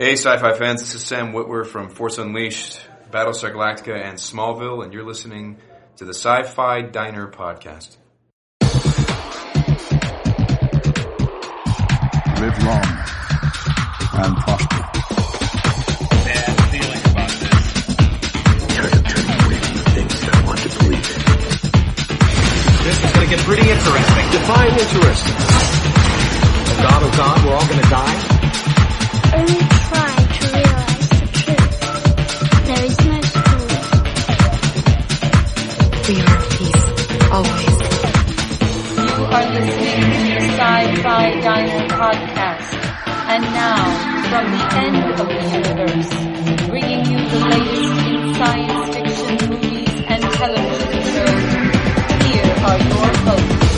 Hey, sci-fi fans! This is Sam Witwer from Force Unleashed, Battlestar Galactica, and Smallville, and you're listening to the Sci-Fi Diner podcast. Live long and prosper. bad feeling about this. This is going to get pretty interesting. Define interesting. Oh God, oh God, we're all gonna die? Are listening to the Sci-Fi Diner podcast. And now, from the end of the universe, bringing you the latest in science fiction movies and television shows, here are your hosts.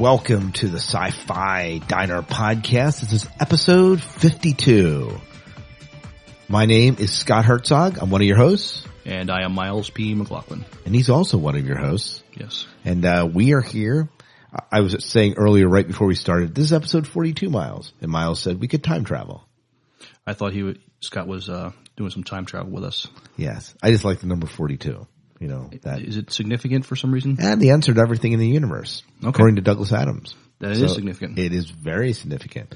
Welcome to the Sci-Fi Diner podcast. This is episode 52. My name is Scott Herzog. I'm one of your hosts, And I am Miles P. McLaughlin. and he's also one of your hosts. Yes. And uh, we are here. I- was saying earlier, right before we started, this is episode 42, Miles. And Miles said we could time travel. I thought he would, Scott was uh, doing some time travel with us. Yes. I just like the number 42. You know, that. Is it significant for some reason? And the answer to everything in the universe, Okay. according to Douglas Adams. That is significant. It is very significant.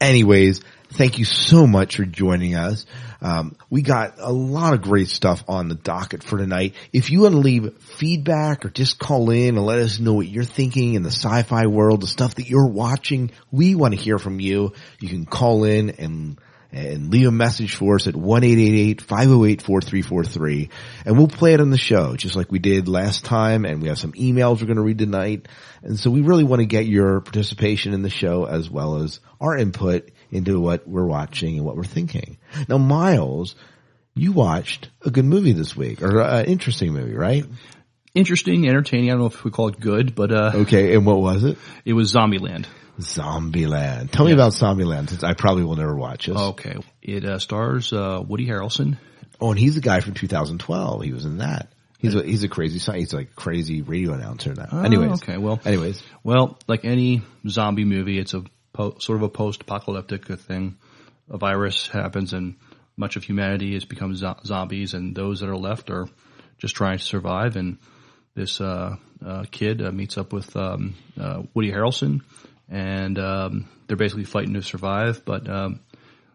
Anyways, thank you so much for joining us. Um, we got a lot of great stuff on the docket for tonight. If you want to leave feedback or just call in and let us know what you're thinking in the sci-fi world, the stuff that you're watching, we want to hear from you. You can call in and and leave a message for us at 1-888-508-4343 and we'll play it on the show just like we did last time and we have some emails we're going to read tonight and so we really want to get your participation in the show as well as our input into what we're watching and what we're thinking. Now Miles, you watched a good movie this week or an interesting movie, right? Interesting, entertaining. I don't know if we call it good, but uh, Okay, and what was it? it was Zombieland. Zombieland. Tell me about Zombieland since I probably will never watch it. Okay. It uh, stars uh, Woody Harrelson. Oh, and he's the guy from 2012. He was in that. He's a he's a crazy he's like crazy radio announcer now. Oh, anyways, okay, well- anyways, Well, like any zombie movie, it's a po- sort of a post-apocalyptic thing. A virus happens and much of humanity has become zo- zombies and those that are left are just trying to survive. And this, uh, uh, kid uh, meets up with, um, uh, Woody Harrelson and, um, they're basically fighting to survive. But, um,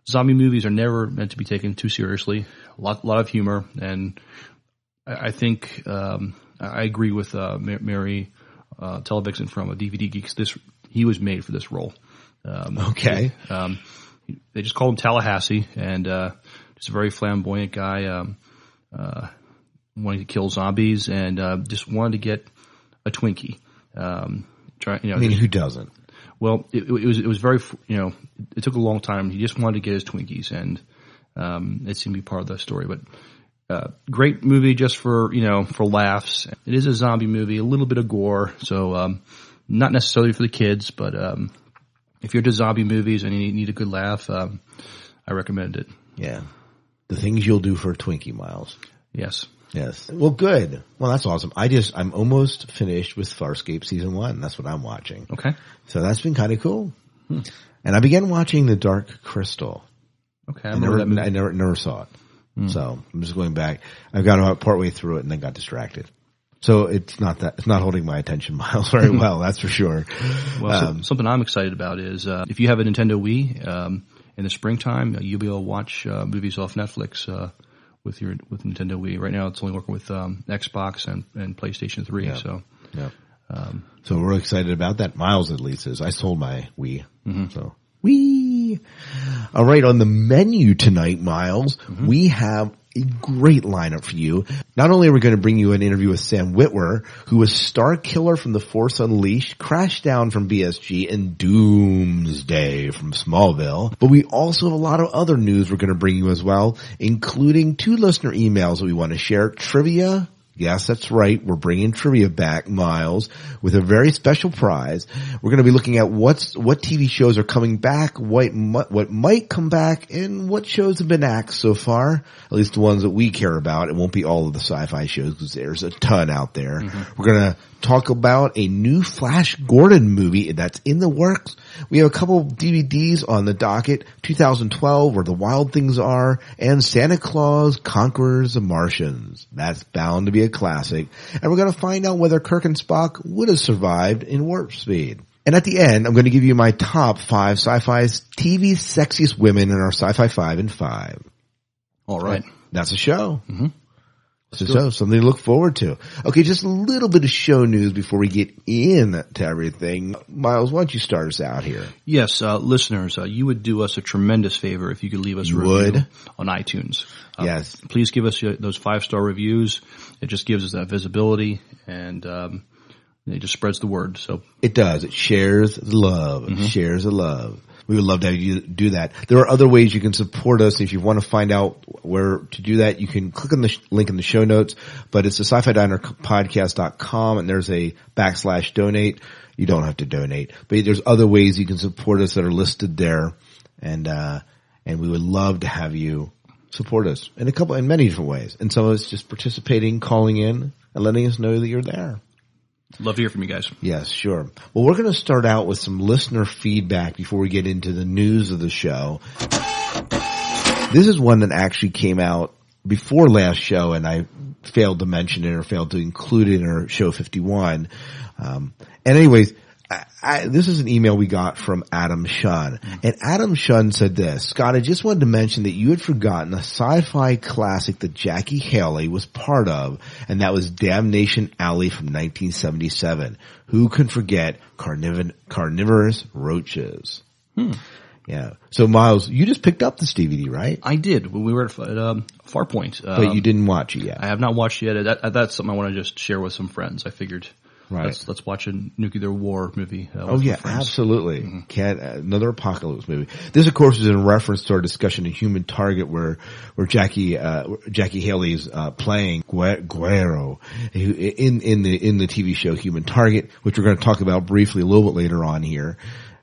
zombie movies are never meant to be taken too seriously. A lot, lot of humor and I I think um, I agree with uh, Mary uh, Televixen from a DVD Geeks. This he was made for this role. Um, Okay. Um, they just call him Tallahassee, and uh, just a very flamboyant guy. Um, uh, wanting to kill zombies, and uh, just wanted to get a Twinkie. Um, try, you know, I mean, who doesn't? well, it, it was it was very you know it took a long time. He just wanted to get his Twinkies, and um, it seemed to be part of the story. But uh, great movie just for you know for laughs. It is a zombie movie, a little bit of gore, so um, not necessarily for the kids, but um, if you're into zombie movies and you need a good laugh, um, I recommend it. Yeah, the things you'll do for Twinkie, Miles. Yes. Yes. Well, good. Well, that's awesome. I just I'm almost finished with Farscape season one. That's what I'm watching. Okay. So that's been kind of cool. And I began watching The Dark Crystal. Okay. I never. I never, never saw it. So I'm just going back. I got about partway through it and then got distracted. So it's not that, it's not holding my attention miles very well, that's for sure. Well, so- Um, something I'm excited about is uh, if you have a Nintendo Wii um, in the springtime, uh, you'll be able to watch uh, movies off Netflix uh, with your with Nintendo Wii. Right now, it's only working with um, Xbox and, and PlayStation Three. Yeah. So Yeah. so we're excited about that. Miles at least is. I sold my Wii. So Wii. All right. On the menu tonight, Miles, mm-hmm. we have a great lineup for you. Not only are we going to bring you an interview with Sam Witwer, who was Starkiller from The Force Unleashed, Crashdown from BSG, and Doomsday from Smallville, but we also have a lot of other news we're going to bring you as well, including two listener emails that we want to share, trivia, Yes, that's right. We're bringing trivia back, Miles, with a very special prize. We're going to be looking at what's what TV shows are coming back, what what might come back, and what shows have been axed so far. At least the ones that we care about. It won't be all of the sci-fi shows because there's a ton out there. Mm-hmm. We're going to talk about a new Flash Gordon movie that's in the works. We have a couple DVDs on the docket, 2012 Where the Wild Things Are and Santa Claus Conquers the Martians. That's bound to be a classic. And we're going to find out whether Kirk and Spock would have survived in warp speed. And at the end, I'm going to give you my top five sci-fi's TV sexiest women in our sci-fi five and five. All right. That's a show. Mm-hmm. So, so something to look forward to. Okay, just a little bit of show news before we get into everything. Miles, why don't you start us out here? Yes, uh, listeners, uh, you would do us a tremendous favor if you could leave us a review would? on iTunes. Uh, Yes. Please give us those five star reviews. It just gives us that visibility and um, it just spreads the word. So It does. It shares the love. It shares the love. We would love to have you do that. There are other ways you can support us. If you want to find out where to do that, you can click on the sh- link in the show notes, but it's the sci-fi diner podcast.com and there's a backslash donate. You don't have to donate, but there's other ways you can support us that are listed there. And, uh, and we would love to have you support us in a couple, in many different ways. And some of it's just participating, calling in and letting us know that you're there. Love to hear from you guys. Yes, sure. Well, we're going to start out with some listener feedback before we get into the news of the show. This is one that actually came out before last show and I failed to mention it or failed to include it in our show 51. Um, and anyways, I, I, this is an email we got from Adam Shun. And Adam Shun said this, Scott, I just wanted to mention that you had forgotten a sci-fi classic that Jackie Haley was part of, and that was Damnation Alley from 1977. Who can forget carniv- carnivorous roaches? Yeah. So Miles, you just picked up this DVD, right? I did when we were at, um, Farpoint. But Um, you didn't watch it yet. I have not watched it yet. That, that's something I want to just share with some friends. I figured Right. let's, let's watch a nuclear war movie. Uh, Oh yeah, absolutely. Can't another apocalypse movie. This, of course, is in reference to our discussion of Human Target, where where Jackie uh, Jackie Haley's uh, playing Gue- Guerrero in in the in the TV show Human Target, which we're going to talk about briefly a little bit later on here.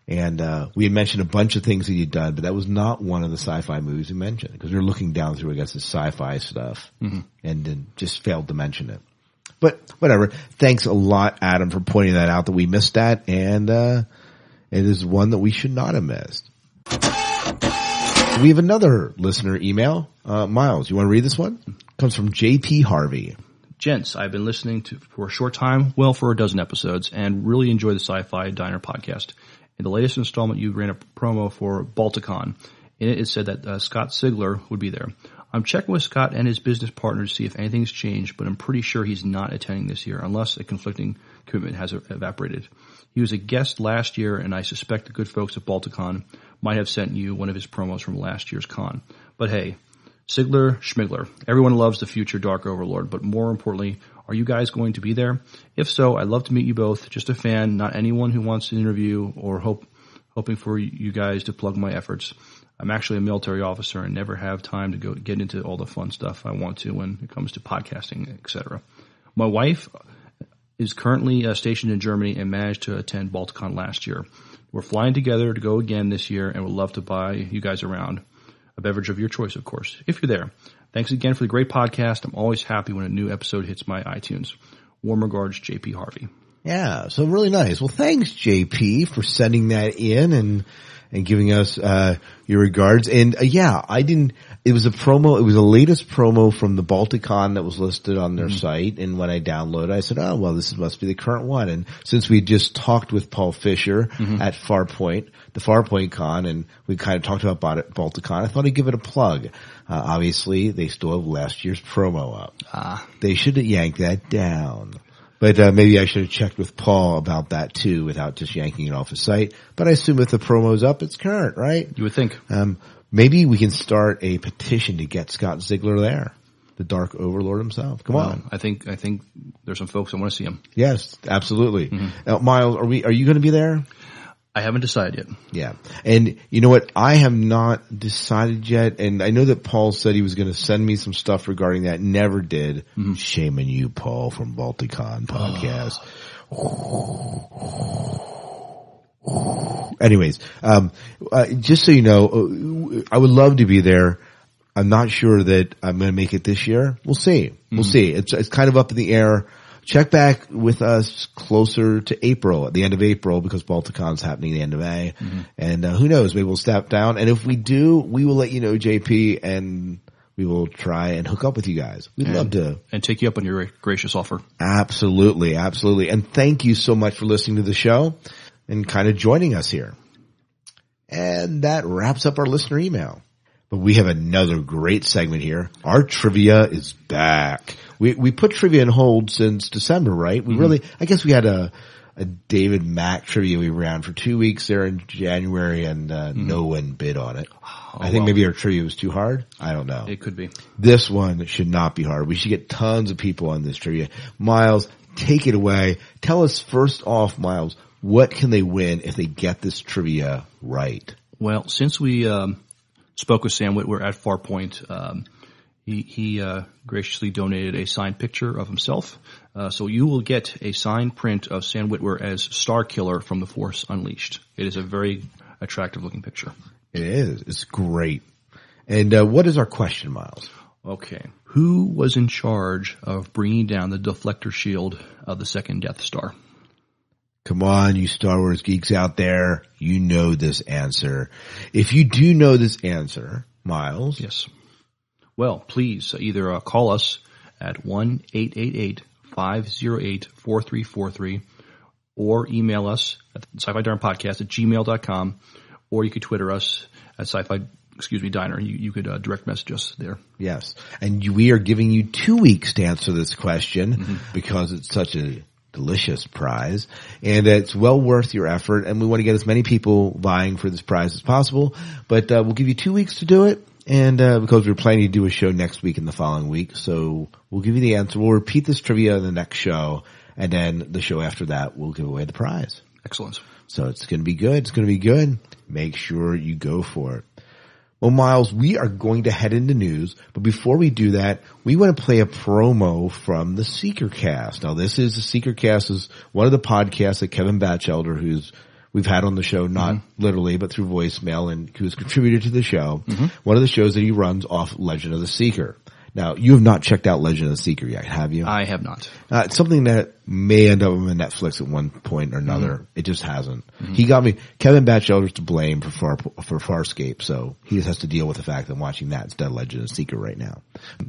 And uh, we had mentioned a bunch of things that he'd done, but that was not one of the sci-fi movies we mentioned because we were looking down through, I guess, the sci-fi stuff, and then just failed to mention it. But whatever. Thanks a lot, Adam, for pointing that out that we missed that, and uh, it is one that we should not have missed. We have another listener email. Uh, Miles, you want to read this one? Comes from JP Harvey. Gents, I've been listening to for a short time, well for a dozen episodes, and really enjoy the Sci-Fi Diner podcast. In the latest installment, you ran a promo for Balticon. In it, it said that uh, Scott Sigler would be there. I'm checking with Scott and his business partner to see if anything's changed, but I'm pretty sure he's not attending this year unless a conflicting commitment has evaporated. He was a guest last year, and I suspect the good folks at Balticon might have sent you one of his promos from last year's con. But hey, Sigler, Schmigler. Everyone loves the future Dark Overlord, but more importantly, are you guys going to be there? If so, I'd love to meet you both. Just a fan, not anyone who wants to interview or hope, hoping for you guys to plug my efforts. I'm actually a military officer and never have time to go get into all the fun stuff I want to when it comes to podcasting, etc. My wife is currently uh, stationed in Germany and managed to attend Balticon last year. We're flying together to go again this year and would love to buy you guys around. A beverage of your choice, of course, if you're there. Thanks again for the great podcast. I'm always happy when a new episode hits my iTunes. Warm regards, JP Harvey. Yeah, so really nice. Well, thanks JP for sending that in and and giving us uh your regards. And uh, yeah, I didn't. It was a promo. It was the latest promo from the Balticon that was listed on their site. And when I downloaded, I said, "Oh well, this must be the current one." And since we just talked with Paul Fisher at Farpoint, the Farpoint Con, and we kind of talked about Bal- Balticon, I thought I'd give it a plug. Uh, obviously, they still have last year's promo up. Ah, They should have yanked that down. But uh, maybe I should have checked with Paul about that too, without just yanking it off his site. But I assume if the promo's up, it's current, right? you would think. Um, maybe we can start a petition to get Scott Sigler there, the Dark Overlord himself. Come Well, on, I think I think there's some folks that want to see him. yes, absolutely. Now, Miles, are we? Are you going to be there? I haven't decided yet. Yeah. And you know what? I have not decided yet. And I know that Paul said he was going to send me some stuff regarding that. Never did. Shame on you, Paul from Balticon podcast. Anyways, um, uh, just so you know, uh, I would love to be there. I'm not sure that I'm going to make it this year. We'll see. We'll see. It's it's kind of up in the air. Check back with us closer to April, at the end of April, because Balticon's happening at the end of May. And uh, who knows? Maybe we'll step down. And if we do, we will let you know, JP, and we will try and hook up with you guys. We'd love to. And take you up on your gracious offer. Absolutely, absolutely. And thank you so much for listening to the show and kind of joining us here. And that wraps up our listener email. But we have another great segment here. Our trivia is back. We we put trivia on hold since December, right? We really, I guess we had a a David Mack trivia we ran for two weeks there in January, and uh, no one bid on it. I think well. maybe our trivia was too hard. I don't know. It could be. This one should not be hard. We should get tons of people on this trivia. Miles, take it away. Tell us first off, Miles, what can they win if they get this trivia right? Well, since we um, spoke with Sam Witwer at Farpoint, um, he, he uh, graciously donated a signed picture of himself. Uh, so you will get a signed print of Sam Witwer as Starkiller from The Force Unleashed. It is a very attractive looking picture. It is. It's great. And uh, what is our question, Miles? Okay. Who was in charge of bringing down the deflector shield of the second Death Star? Come on, you Star Wars geeks out there. You know this answer. If you do know this answer, Miles, Yes. Well, please either uh, call us at 1-888-508-4343 or email us at sci-fi diner podcast at gmail.com or you could Twitter us at sci-fi, excuse me, diner. You, you could uh, direct message us there. Yes. And you- we are giving you two weeks to answer this question because it's such a delicious prize and it's well worth your effort. And we want to get as many people vying for this prize as possible, but uh, we'll give you two weeks to do it. And uh, because we're planning to do a show next week and the following week, so we'll give you the answer. We'll repeat this trivia in the next show, and then the show after that, we'll give away the prize. Excellent. So it's going to be good. It's going to be good. Make sure you go for it. Well, Miles, we are going to head into news, but before we do that, we want to play a promo from the Seeker Cast. Now, this is the Seeker Cast is one of the podcasts that Kevin Batchelder, who's we've had on the show, not mm-hmm. literally, but through voicemail, and who's contributed to the show. Mm-hmm. One of the shows that he runs off Legend of the Seeker. Now, you have not checked out Legend of the Seeker yet, have you? I have not. Uh, it's something that may end up on Netflix at one point or another. It just hasn't. He got me, Kevin Batchelder's to blame for Far, for Farscape, so he just has to deal with the fact that I'm watching that instead of Legend of the Seeker right now.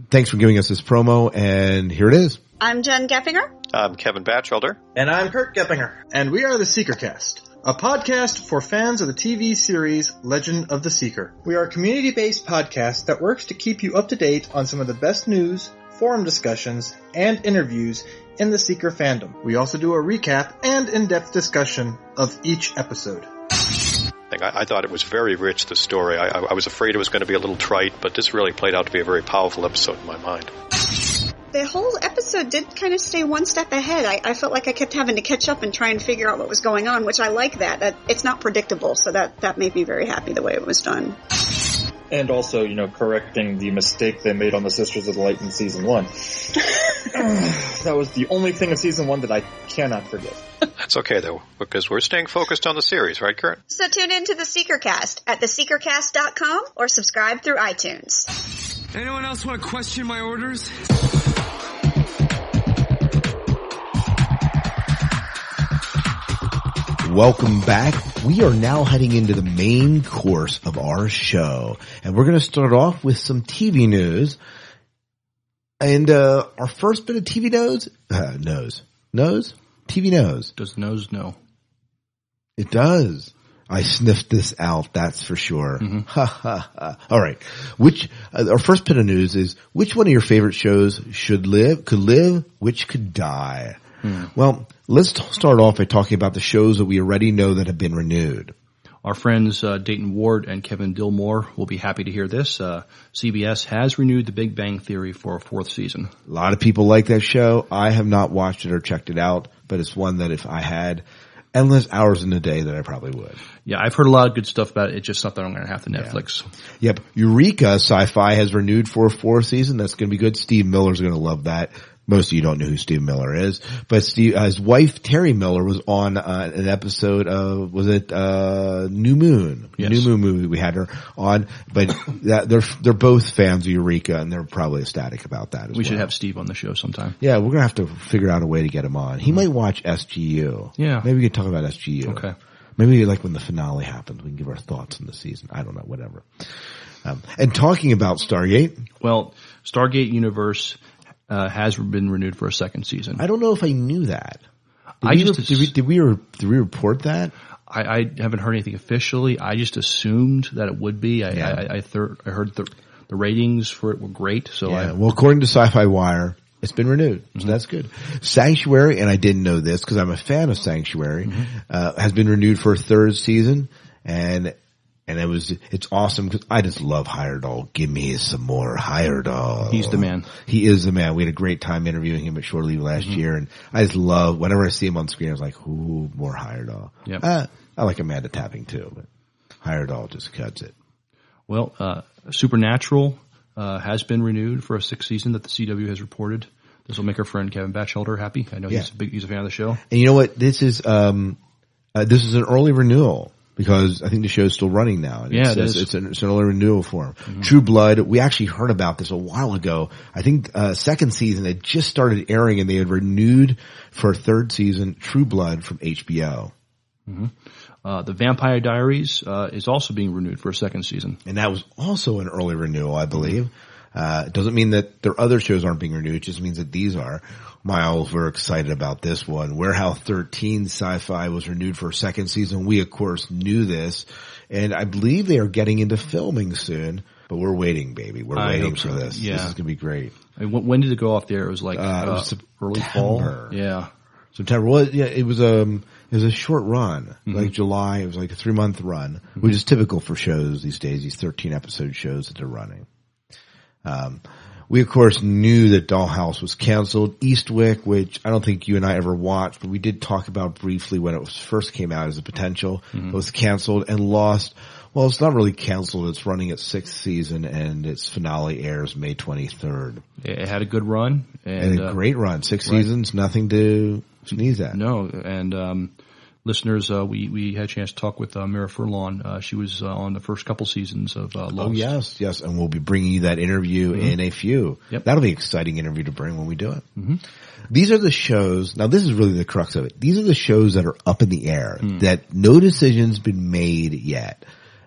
Thanks for giving us this promo, and here it is. I'm Jen Geppinger. I'm Kevin Batchelder. And I'm Kurt Geppinger. And we are the Seekercast, a podcast for fans of the TV series Legend of the Seeker. We are a community-based podcast that works to keep you up to date on some of the best news, forum discussions, and interviews in the Seeker fandom. We also do a recap and in-depth discussion of each episode. I, I, I thought it was very rich, the story. I, I, I was afraid it was going to be a little trite, but this really played out to be a very powerful episode in my mind. The whole episode did kind of stay one step ahead. I, I felt like I kept having to catch up and try and figure out what was going on, which I like that. that it's not predictable, so that, that made me very happy the way it was done. and also, you know, correcting the mistake they made on the Sisters of the Light in season one. that was the only thing in season one that I cannot forget. It's okay though, because we're staying focused on the series, right, Kurt? So tune in to the Seekercast at theseekercast.com or subscribe through iTunes. Anyone else want to question my orders? Welcome back. We are now heading into the main course of our show, and we're going to start off with some TV news. And uh, our first bit of TV news, uh, nose, nose, TV nose. Does nose know? It does. I sniffed this out, that's for sure. Ha. All right. Which uh, our first bit of news is which one of your favorite shows should live, could live, which could die? Well, let's t- start off by talking about the shows that we already know that have been renewed. Our friends uh, Dayton Ward and Kevin Dilmore will be happy to hear this. Uh, CBS has renewed The Big Bang Theory for a fourth season. A lot of people like that show. I have not watched it or checked it out, but it's one that if I had endless hours in the day that I probably would. Yeah, I've heard a lot of good stuff about it. It's just something I'm going to have to Netflix. Yep. Eureka Sci-Fi has renewed for a fourth season. That's going to be good. Steve Miller's going to love that. Most of you don't know who Steve Miller is, but Steve, uh, his wife Terry Miller was on uh, an episode of was it uh, New Moon, Yes. New Moon movie. We had her on, but that, they're they're both fans of Eureka, and they're probably ecstatic about that. As We should have Steve on the show sometime. Yeah, we're gonna have to figure out a way to get him on. He might watch SGU. Yeah. maybe we could talk about SGU. Okay. Maybe like when the finale happens, we can give our thoughts on the season. I don't know, whatever. Um, and talking about Stargate, Well, Stargate Universe uh, has been renewed for a second season. I don't know if I knew that. Did, I we, just did, we, did we did we report that? I, I haven't heard anything officially. I just assumed that it would be. I Yeah. I, I, thir- I heard the, the ratings for it were great. So yeah. I, well, according to Sci-Fi Wire, it's been renewed, so that's good. Sanctuary, and I didn't know this because I'm a fan of Sanctuary, uh, has been renewed for a third season, and and it was it's awesome because I just love Heyerdahl. Give me some more Heyerdahl. He's the man. He is the man. We had a great time interviewing him at Shore Leave last year, and I just love whenever I see him on screen. I was like, "Ooh, more Heyerdahl." Yep. Uh, I like Amanda Tapping too, but Heyerdahl just cuts it. well, uh, Supernatural uh, has been renewed for a sixth season that the CW has reported. This will make our friend Kevin Batchelder happy. I know he's a big, he's a fan of the show. And you know what? This is um, uh, this is an early renewal because I think the show's still running now. And Yeah, it's, it it's, it's an, it's an early renewal for him. True Blood. We actually heard about this a while ago. I think uh, second season had just started airing, and they had renewed for a third season. True Blood from HBO, Uh, the Vampire Diaries uh, is also being renewed for a second season. and that was also an early renewal, I believe. Uh, it doesn't mean that their other shows aren't being renewed. It just means that these are. Miles, we're excited about this one. Warehouse 13 Sci-Fi was renewed for a second season. We, of course, knew this. And I believe they are getting into filming soon, but we're waiting, baby. We're I waiting for so. this. Yeah. This is going to be great. I mean, when, did it go off there? It was like Uh, uh, it was early fall. Yeah. September. Well, yeah, it was um it was a short run, Mm-hmm. like July. It was like a three month run, which is typical for shows these days. These thirteen episode shows that they're running. Um, we of course knew that Dollhouse was canceled. Eastwick, which I don't think you and I ever watched, but we did talk about briefly when it was first came out as a potential, Mm-hmm. was canceled and lost. Well, it's not really canceled. It's running its sixth season and its finale airs May 23rd. It it had a good run and, And, a uh, great run. Six right. seasons, nothing to sneeze at. No, and um, listeners, uh, we we had a chance to talk with uh, Mira Furlan. Uh, she was uh, on the first couple seasons of uh, Lost. Oh yes, yes, and we'll be bringing you that interview in a few. Yep. That'll be an exciting interview to bring when we do it. Mm-hmm. These are the shows. Now, this is really the crux of it. These are the shows that are up in the air that no decision's been made yet.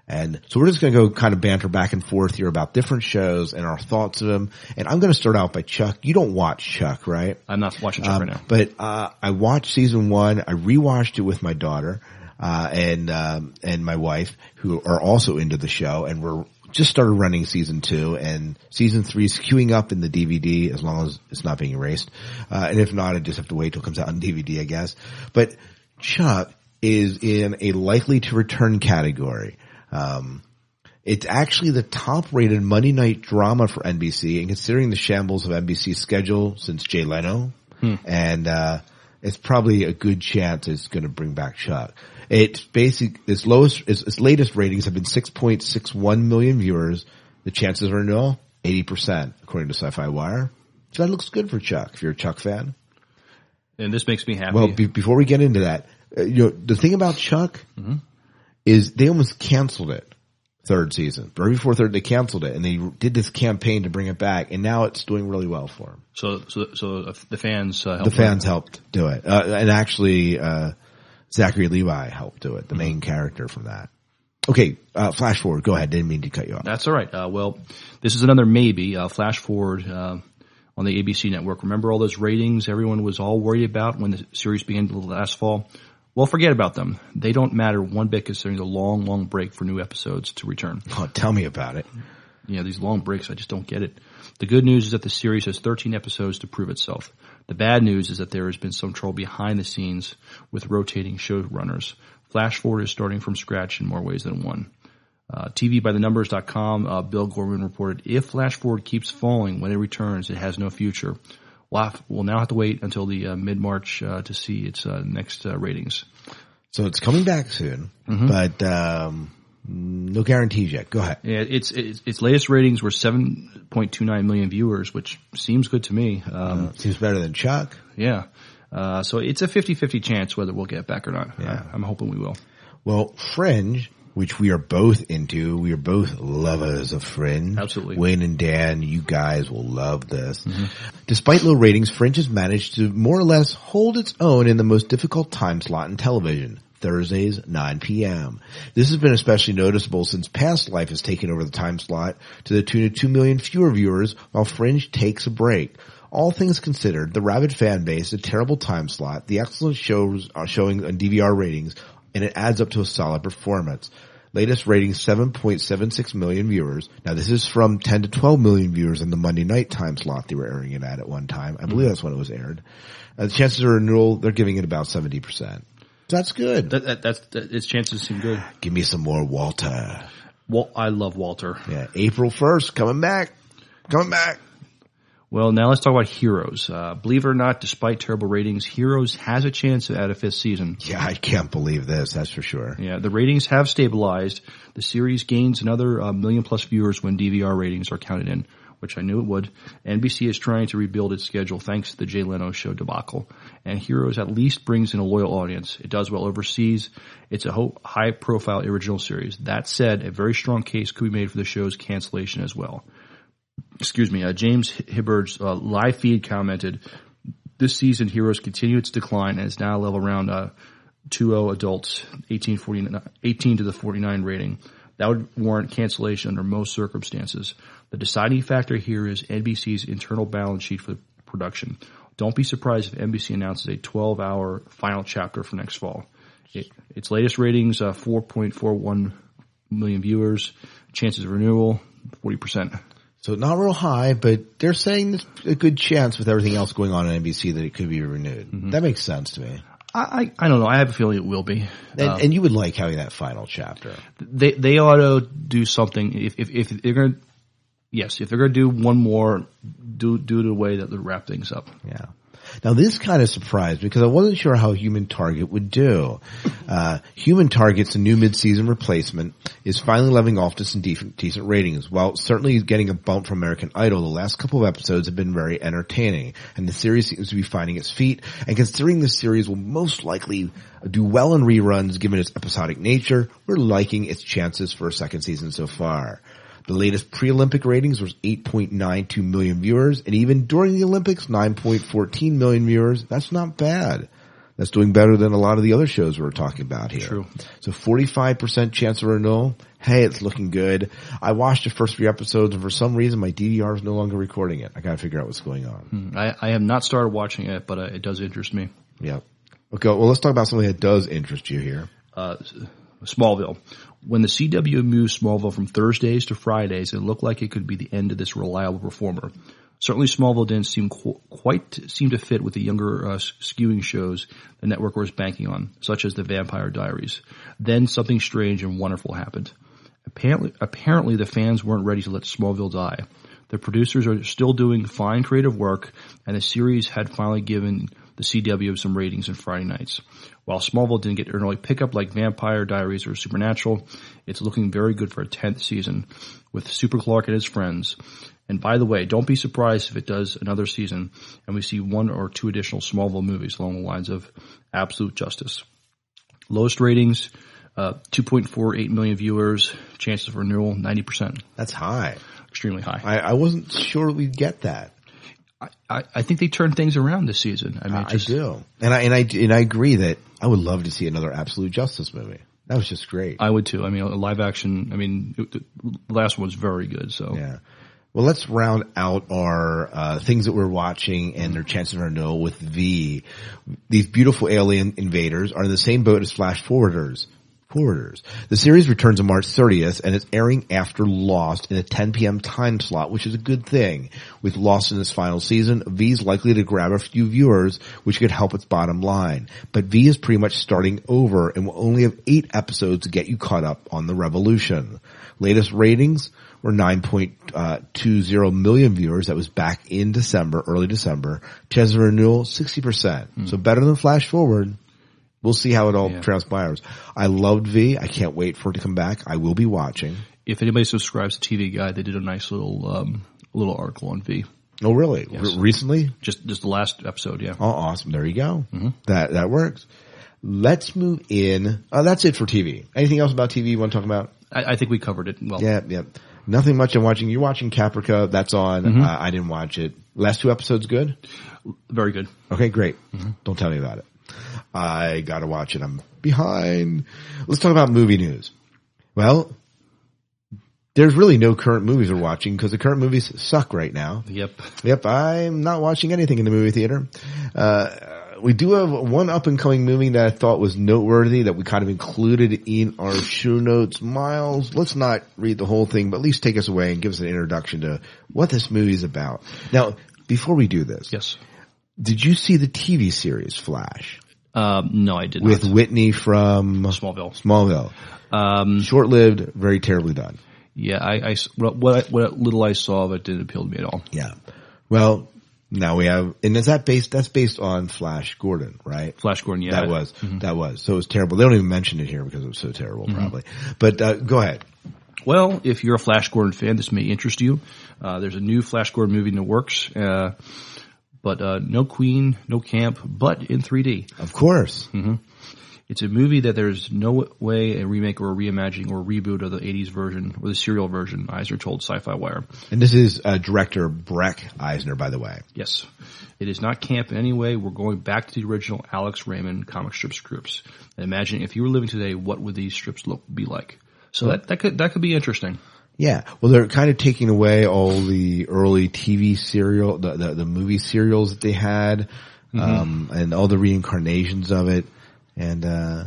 And so we're just going to go kind of banter back and forth here about different shows and our thoughts of them. And I'm going to start out by Chuck. You don't watch Chuck, right? I'm not watching Chuck Um, right now. But uh, I watched season one. I rewatched it with my daughter uh, and um, and my wife, who are also into the show, and we're just started running season two, and season three is queuing up in the DVD as long as it's not being erased. Uh, and if not, I just have to wait till it comes out on DVD, I guess. But Chuck is in a likely to return category. Um, it's actually the top rated Monday night drama for NBC and considering the shambles of NBC's schedule since Jay Leno and, uh, it's probably a good chance it's going to bring back Chuck. It's basic, its lowest, its, its latest ratings have been 6.61 million viewers. The chances are nil, 80% according to Sci-Fi Wire. So that looks good for Chuck if you're a Chuck fan. And this makes me happy. Well, be, before we get into that, uh, you know, the thing about Chuck Mm-hmm. Is they almost canceled it third season. Right before third, they canceled it and they did this campaign to bring it back and now it's doing really well for them. so so so the fans uh, The fans helped do it. Uh, and actually, uh, Zachary Levi helped do Mm-hmm. it, the main character from that. Okay, uh, flash forward. Go ahead. Didn't mean to cut you off. That's all right. Uh, well, this is another maybe. Uh, flash forward uh, on the ABC network. Remember all those ratings everyone was all worried about when the series began last fall? Well, forget about them. They don't matter one bit considering the long, long break for new episodes to return. Oh, tell me about it. Yeah, these long breaks, I just don't get it. The good news is that the series has 13 episodes to prove itself. The bad news is that there has been some trouble behind the scenes with rotating showrunners. Flash Forward is starting from scratch in more ways than one. Uh, TVByTheNumbers.com, uh, Bill Gorman reported, if Flash Forward keeps falling when it returns, it has no future. We'll, now have to wait until the uh, mid-March uh, to see its uh, next uh, ratings. So it's coming back soon, Mhm. but um, no guarantees yet. Go ahead. Yeah, its its, its latest ratings were 7.29 million viewers, which seems good to me. Um, seems better than Chuck. Yeah. Uh, so it's a 50-50 chance whether we'll get it back or not. Yeah. I, am hoping we will. Well, Fringe, which we are both into, we are both lovers of Fringe. Absolutely. Wayne and Dan, you guys will love this. Mm-hmm. Despite low ratings, Fringe has managed to more or less hold its own in the most difficult time slot in television. Thursdays, 9 p.m. This has been especially noticeable since Past Life has taken over the time slot to the tune of 2 million fewer viewers while Fringe takes a break. All things considered, the rabid fan base, a terrible time slot, the excellent shows are showing on DVR ratings, and it adds up to a solid performance. Latest rating 7.76 million viewers. Now this is from 10 to 12 million viewers in the Monday night time slot they were airing it at at one time. I believe that's when it was aired. Uh, the chances of renewal, they're giving it about 70%. That's good. That, that, that's that, its chances seem good. Give me some more Walter. Well, I love Walter. Yeah, April 1st, coming back. Coming back. Well, now let's talk about Heroes. Uh, believe it or not, despite terrible ratings, Heroes has a chance at a fifth season. Yeah, I can't believe this. That's for sure. Yeah, the ratings have stabilized. The series gains another uh, million plus viewers when DVR ratings are counted in, which I knew it would. NBC is trying to rebuild its schedule thanks to the Jay Leno show debacle. And Heroes at least brings in a loyal audience. It does well overseas. It's a ho- high profile original series. That said, a very strong case could be made for the show's cancellation as well. Excuse me, uh, James Hibberd's uh, live feed commented, this season Heroes continue its decline and is now level around uh, 2-0 adults, 18, 18 to the 49 rating. That would warrant cancellation under most circumstances. The deciding factor here is NBC's internal balance sheet for production. Don't be surprised if NBC announces a 12 hour final chapter for next fall. It, its latest ratings, uh, 4.41 million viewers. Chances of renewal, 40%. So not real high, but they're saying there's a good chance with everything else going on in NBC that it could be renewed. Mm-hmm. That makes sense to me. I, I, I don't know. I have a feeling it will be. And, Um, and you would like having that final chapter. they they ought to do something if if, if they're going to yes if they're going to do one more do do the way that they wrap things up yeah Now this kind of surprised because I wasn't sure how Human Target would do. Uh, Human Target's new mid-season replacement is finally leveling off to some decent, decent ratings. While certainly getting a bump from American Idol, the last couple of episodes have been very entertaining and the series seems to be finding its feet and considering the series will most likely do well in reruns given its episodic nature, we're liking its chances for a second season so far. The latest pre-Olympic ratings was 8.92 million viewers, and even during the Olympics, 9.14 million viewers. That's not bad. That's doing better than a lot of the other shows we're talking about here. True. So 45% chance of renewal. Hey, it's looking good. I watched the first three episodes, and for some reason, my DVR is no longer recording it. I gotta figure out what's going on. Hmm. I, I have not started watching it, but uh, it does interest me. Yep. Okay, well, let's talk about something that does interest you here. Uh, Smallville. When the CW moved Smallville from Thursdays to Fridays, it looked like it could be the end of this reliable performer. Certainly Smallville didn't seem qu- quite seem to fit with the younger uh, skewing shows the network was banking on, such as the Vampire Diaries. Then something strange and wonderful happened. Apparently, apparently the fans weren't ready to let Smallville die. The producers are still doing fine creative work, and the series had finally given the CW some ratings on Friday nights. While Smallville didn't get an early pickup like Vampire Diaries or Supernatural, it's looking very good for a 10th season with Super Clark and his friends. And by the way, don't be surprised if it does another season and we see one or two additional Smallville movies along the lines of Absolute Justice. Lowest ratings, uh, 2.48 million viewers, chances of renewal, 90%. That's high. Extremely high. I, I wasn't sure we'd get that. I, I think they turned things around this season. I mean, I just, do. And I, and I, and I agree that I would love to see another Absolute Justice movie. That was just great. I would too. I mean, a live action. I mean, it, the last one was very good. So Yeah. Well, let's round out our uh, things that we're watching and their chances of no with V. These beautiful alien invaders are in the same boat as Flash Forwarders. The series returns on March 30th and it's airing after Lost in a 10 p.m. time slot, which is a good thing. With Lost in its final season, V is likely to grab a few viewers, which could help its bottom line. But V is pretty much starting over and will only have eight episodes to get you caught up on the revolution. Latest ratings were 9.20 uh, million viewers. That was back in December, early December. Chance of renewal, 60%. Hmm. So better than Flash Forward. We'll see how it all transpires. I loved V. I can't wait for it to come back. I will be watching. If anybody subscribes to TV Guide, they did a nice little um, little article on V. Oh, really? Yes. Re- recently? Just just the last episode, yeah. Oh, awesome. There you go. That, that works. Let's move in. Oh, that's it for TV. Anything else about TV you want to talk about? I, I think we covered it well. Yeah, yeah. Nothing much I'm watching. You're watching Caprica. That's on. Mhm. Uh, I didn't watch it. Last two episodes good? Very good. Okay, great. Don't tell me about it. I gotta watch it. I'm behind. Let's talk about movie news. Well, there's really no current movies we're watching because the current movies suck right now. Yep. Yep. I'm not watching anything in the movie theater. Uh, we do have one up and coming movie that I thought was noteworthy that we kind of included in our show notes. Miles, let's not read the whole thing, but at least take us away and give us an introduction to what this movie is about. Now, before we do this, yes, did you see the TV series Flash Um, no, I did not. with not. Whitney from Smallville? Smallville. Um, Short lived, very terribly done. Yeah, I, I what, what, I- what little I saw of it didn't appeal to me at all. Yeah. Well, now we have, and is that based, that's based on Flash Gordon, right? Flash Gordon, yeah. That was, Mhm. that was. So it was terrible. They don't even mention it here because it was so terrible, Mhm. probably. But, uh, go ahead. Well, if you're a Flash Gordon fan, this may interest you. Uh, there's a new Flash Gordon movie in the works, uh, but uh, no Queen, no camp, but in 3D. Of course. hmm It's a movie that there's no way a remake or a reimagining or a reboot of the 80s version or the serial version, Eisner told Sci-Fi Wire. And this is, uh, director Breck Eisner, by the way. Yes. It is not camp in any way. We're going back to the original Alex Raymond comic strip strips. And imagine if you were living today, what would these strips look be like? So that, that could that could be interesting. Yeah. Well, they're kind of taking away all the early TV serial, the, the, the movie serials that they had, Mhm. um, and all the reincarnations of it. And, uh,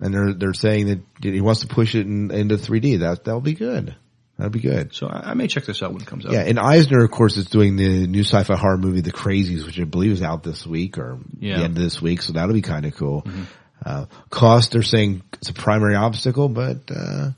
and they're, they're saying that he wants to push it in, into 3D. That, that'll be good. That'll be good. So I, I may check this out when it comes out. Yeah. And Eisner, of course, is doing the new sci-fi horror movie, The Crazies, which I believe is out this week or Yeah. Mm-hmm. the end of this week. So that'll be kind of cool. Uh, cost, they're saying it's a primary obstacle, but, uh,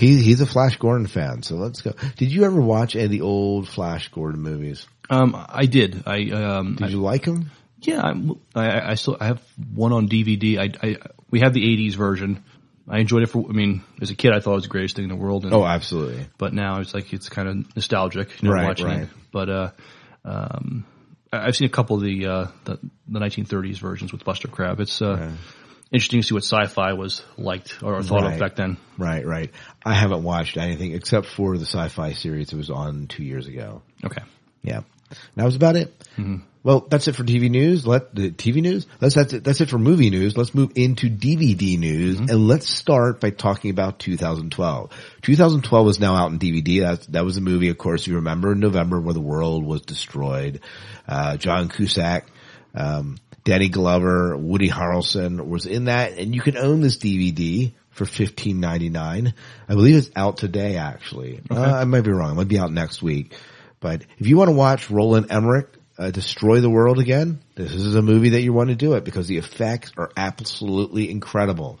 he, he's a Flash Gordon fan. So let's go. Did you ever watch any of the old Flash Gordon movies? Um, I did. I um, Did I, you like them? Yeah, I'm- I, I still I have one on DVD. I, I we have the '80s version. I enjoyed it for. I mean, as a kid, I thought it was the greatest thing in the world. And, Oh, absolutely. But now it's like it's kind of nostalgic, you know, Right, watching right. it. But uh, um, I've seen a couple of the uh the, the 1930s versions with Buster Crabbe. It's uh interesting to see what sci-fi was liked or thought Right. of back then. Right, right. I haven't watched anything except for the sci-fi series that was on two years ago. Okay. Yeah. That was about it. Mhm. Well, that's it for TV news. Let the TV news. Let's that's it. That's it for movie news. Let's move into DVD news and let's start by talking about 2012. 2012 is now out in DVD. That that was a movie, of course, you remember in November where the world was destroyed. Uh, John Cusack, um, Danny Glover, Woody Harrelson was in that, and you can own this DVD for fifteen ninety nine. I believe it's out today. Actually, Okay. uh, I might be wrong. It might be out next week. But if you want to watch Roland Emmerich uh, destroy the world again, this is a movie that you want to do it because the effects are absolutely incredible.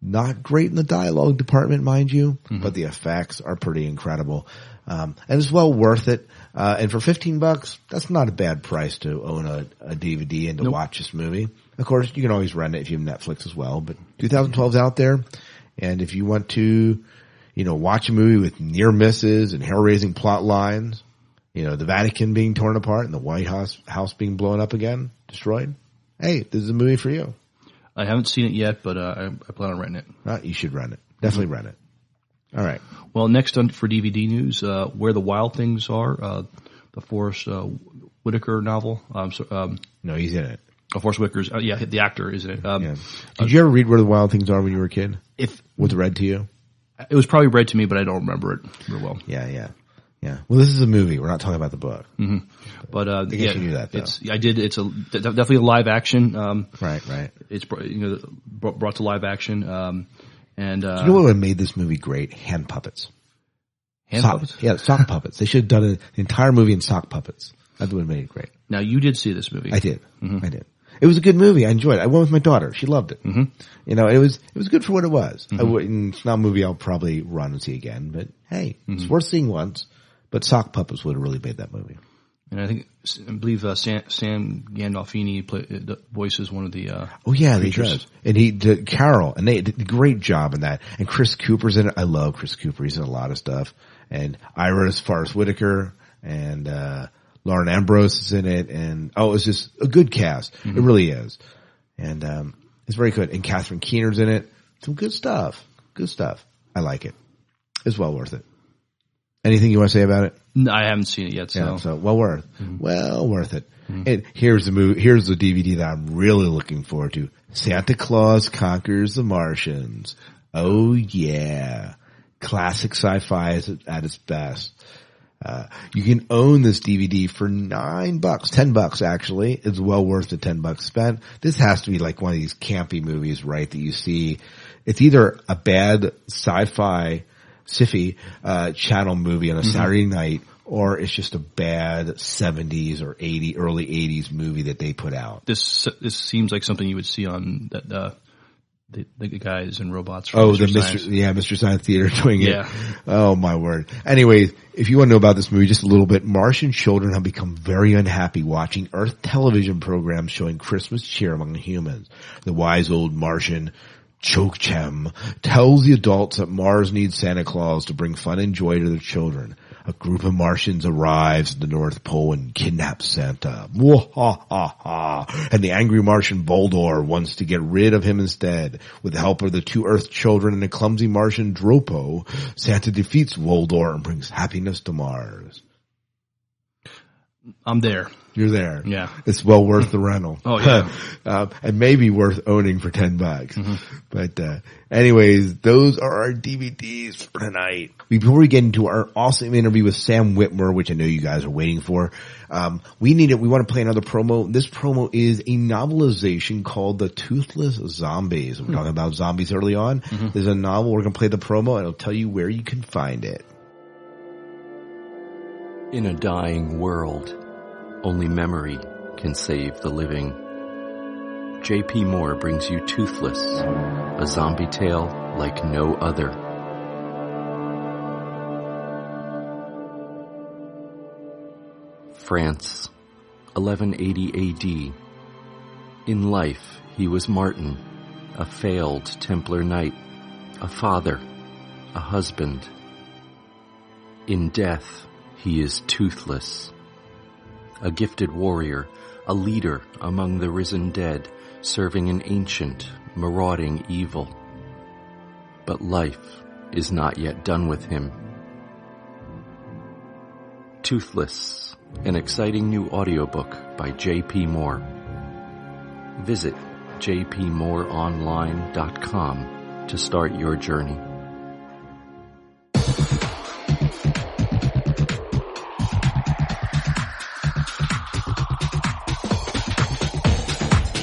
Not great in the dialogue department, mind you, but the effects are pretty incredible. Um, and it's well worth it. Uh, and for 15 bucks, that's not a bad price to own a, a DVD and to Nope. watch this movie. Of course, you can always rent it if you have Netflix as well, but 2012 is out there. And if you want to, you know, watch a movie with near misses and hair-raising plot lines, you know, the Vatican being torn apart and the White House, house being blown up again, destroyed. Hey, this is a movie for you. I haven't seen it yet, but uh, I, I plan on renting it. Uh, you should rent it. Definitely rent it. All right. Well, next on for DVD news, uh, where the wild things are, uh, the Forrest uh, Whitaker novel. Um, so, um, No, he's in it. Oh, Forrest Whitaker's. Uh, yeah, the actor is in it. Um, Did you ever read Where the Wild Things Are when you were a kid? If was read to you? It was probably read to me, but I don't remember it real well. Yeah, yeah, yeah. Well, this is a movie. We're not talking about the book. hmm But uh, I guess yeah, you knew that, though. It's I did. It's a definitely a live action. Um, right, right. It's you know brought, brought to live action. Um, and uh, Do you know what would have made this movie great? Hand puppets. Hand Sock- puppets? Yeah, sock puppets. They should have done an entire movie in sock puppets. That would have made it great. now you did see this movie. I did. Mhm. I did. It was a good movie. I enjoyed it. I went with my daughter. She loved it. Mhm. You know, it was it was good for what it was. I Mhm. wouldn't, it's not a movie I'll probably run and see again, but hey, it's Mhm. worth seeing once. But sock puppets would have really made that movie. And I think I believe uh, Sam, Sam Gandolfini play, uh, the voices one of the. Uh, Oh yeah, he does. And he did Carol, and they did a great job in that. And Chris Cooper's in it. I love Chris Cooper. He's in a lot of stuff. And Iris Forrest Whitaker and uh Lauren Ambrose is in it. And oh, it's just a good cast. It really is. And um it's very good. And Catherine Keener's in it. Some good stuff. Good stuff. I like it. It's well worth it. Anything you want to say about it? I haven't seen it yet. So, Yeah, so well worth, well worth it. And here's the movie, here's the DVD that I'm really looking forward to. Santa Claus Conquers the Martians. Oh yeah. Classic sci-fi is at its best. Uh, you can own this DVD for nine bucks, ten bucks actually. It's well worth the ten bucks spent. This has to be like one of these campy movies, right? That you see. It's either a bad sci-fi, sci uh, channel movie on a Mhm. Saturday night, or it's just a bad seventies or eighty, early eighties movie that they put out. this this seems like something you would see on that uh, the, the guys and robots. From Oh, Mr. the Science. Mr. Yeah, Mr. Science Theater doing it. Yeah. Oh my word. Anyway, if you want to know about this movie just a little bit, Martian children have become very unhappy watching Earth television programs showing Christmas cheer among the humans. The wise old Martian Chochem tells the adults that Mars needs Santa Claus to bring fun and joy to their children. A group of Martians arrives at the North Pole and kidnaps Santa. Mwahaha. And the angry Martian Voldar wants to get rid of him instead. With the help of the two Earth children and a clumsy Martian Dropo, Santa defeats Voldar and brings happiness to Mars. I'm there. You're there. Yeah. It's well worth the rental. Oh, yeah. um, and maybe worth owning for 10 bucks. Mm-hmm. But, uh, anyways, those are our DVDs for tonight. Before we get into our awesome interview with Sam Witwer, which I know you guys are waiting for, um, we need it. We want to play another promo. This promo is a novelization called The Toothless Zombies. We're talking about zombies early on. Mm-hmm. There's a novel. We're going to play the promo and it'll tell you where you can find it. In a dying world, only memory can save the living. J.P. Moore brings you Toothless, a zombie tale like no other. France, 1180 AD. In life, he was Martin, a failed Templar knight, a father, a husband. In death, he is toothless. A gifted warrior, a leader among the risen dead, serving an ancient, marauding evil. But life is not yet done with him. Toothless, an exciting new audiobook by J.P. Moore. Visit jpmooreonline.com to start your journey.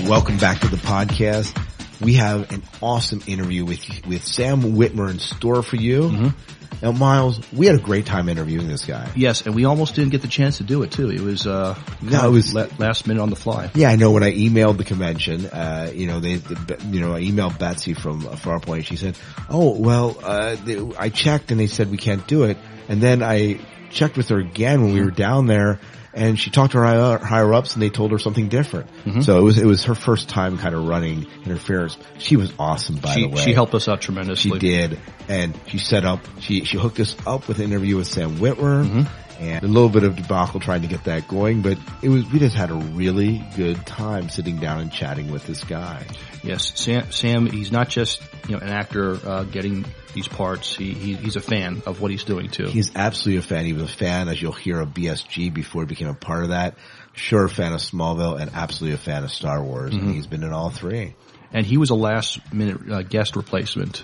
Welcome back to the podcast. We have an awesome interview with with Sam Witwer in store for you. Mm-hmm. Now, Miles, we had a great time interviewing this guy. Yes, and we almost didn't get the chance to do it too. It was uh, No, it was- last minute on the fly. Yeah, I know. When I emailed the convention, uh, you know, they, the, you know, I emailed Betsy from Farpoint. She said, "Oh, well, uh, they, I checked and they said we can't do it." And then I checked with her again when we were down there, and she talked to her higher, ups, and they told her something different. Mhm. So it was it was her first time kind of running interference. She was awesome, by she, the way. she helped us out tremendously. She did, and she set up. She she hooked us up with an interview with Sam Witwer, Mm-hmm. And a little bit of debacle trying to get that going. But it was we just had a really good time sitting down and chatting with this guy. Yes, Sam. Sam. He's not just you know an actor uh, getting these parts. He, he he's a fan of what he's doing too. He's absolutely a fan. He was a fan, as you'll hear, of BSG before he became a part of that. Sure, a fan of Smallville, and absolutely a fan of Star Wars. Mhm. And he's been in all three. and he was a last minute uh, guest replacement.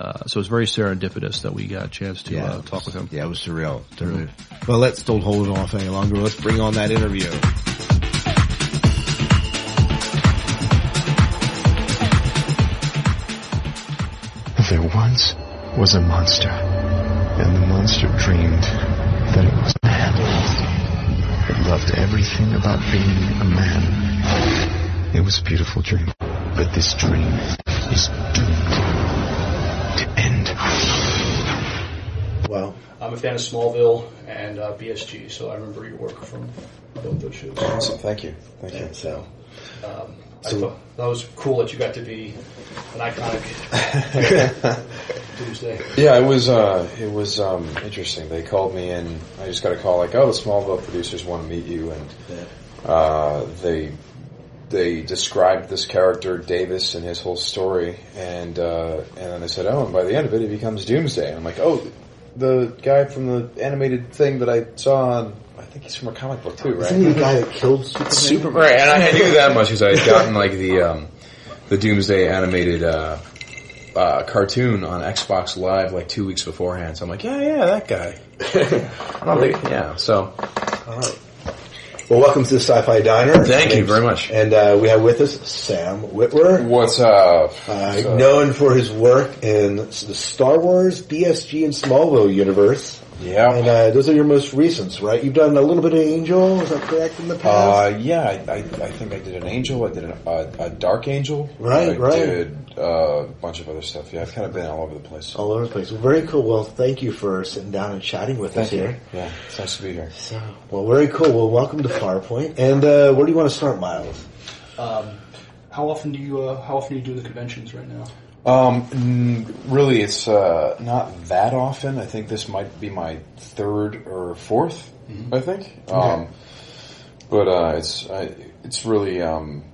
Uh, so it's very serendipitous that we got a chance to Yeah, uh, it talk with him. Yeah, it was surreal. Surreal. Well, let's don't hold it off any longer. Let's bring on that interview. There once was a monster, and the monster dreamed that it was a man. It loved everything about being a man. It was a beautiful dream, but this dream is doomed to end. Wow. I'm a fan of Smallville and uh, BSG, so I remember your work from both those shows. Awesome. Thank you. Thank you. So, Um, So- I thought that was cool that you got to be an iconic Tuesday. Yeah, it was uh, it was um, interesting. They called me and I just got a call like, "Oh, the Smallville producers want to meet you," and uh, they they described this character Davis and his whole story, and uh, and then they said, "Oh, and by the end of it, he becomes Doomsday." And I'm like, "Oh, the guy from the animated thing that I saw on." I think he's from a comic book too, right? Isn't he the guy that killed Superman? Super, right? And I, I knew that much because I had gotten like the um, the Doomsday animated uh, uh, cartoon on Xbox Live like two weeks beforehand. So I'm like, yeah, yeah, that guy. I don't think, yeah. So All right. Well, welcome to the Sci-Fi Diner. Thank you very much. And uh, we have with us Sam Witwer. What's up? Uh, known for his work in the Star Wars, BSG, and Smallville universe. Yeah. And uh, those are your most recents, right? You've done a little bit of Angel, is that correct, in the past? Uh, yeah, I, I, I think I did an Angel. I did a, a, a Dark Angel. Right, I right. did uh, a bunch of other stuff. Yeah, I've kind of been all over the place. All over the place. Well, very cool. Well, thank you for sitting down and chatting with us you. here. Yeah, it's nice to be here. So, well, very cool. Well, welcome to Farpoint. And uh, where do you want to start, Miles? Um, how often do you uh, how often do you do the conventions right now? Um, mm, really, it's uh, not that often. I think this might be my third or 4th I think. Um, but uh, it's I, it's really um,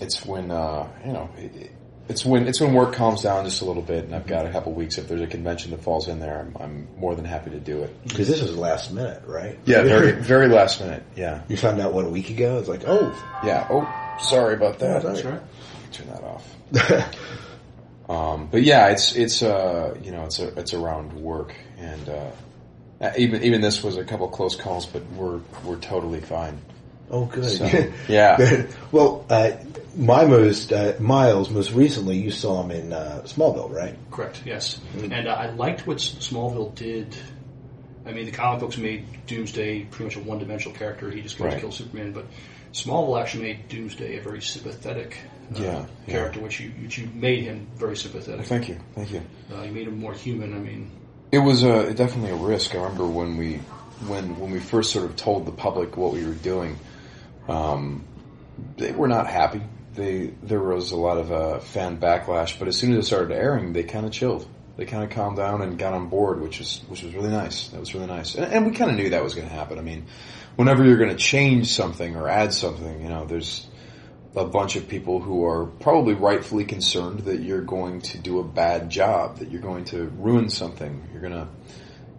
it's when uh, you know it, it's when it's when work calms down just a little bit, and I've got a couple weeks. If there's a convention that falls in there, I'm, I'm more than happy to do it. Because this is last minute, right? Yeah, very very last minute. Yeah, You found out one week ago. It's like, oh, yeah. Oh, sorry about that. That's all right. Turn that off. Um, but yeah, it's it's uh you know it's a, it's around work and uh, uh, even even this was a couple close calls, but we're we're totally fine. Oh, good. So, yeah. well, uh, my most uh, Miles most recently, you saw him in uh, Smallville, right? Correct. Yes. And uh, I liked what Smallville did. I mean, the comic books made Doomsday pretty much a one-dimensional character. He just goes to kill Superman. But Smallville actually made Doomsday a very sympathetic uh, Yeah, yeah. character, which you which you made him very sympathetic. Well, thank you, thank you. Uh, you made him more human. I mean, It was uh, definitely a risk. I remember when we when when we first sort of told the public what we were doing. Um, they were not happy. They there was a lot of uh, fan backlash, but as soon as it started airing, they kind of chilled. They kind of calmed down and got on board, which is which was really nice. That was really nice, and, and we kind of knew that was going to happen. I mean, whenever you're going to change something or add something, you know, there's a bunch of people who are probably rightfully concerned that you're going to do a bad job, that you're going to ruin something, you're going to,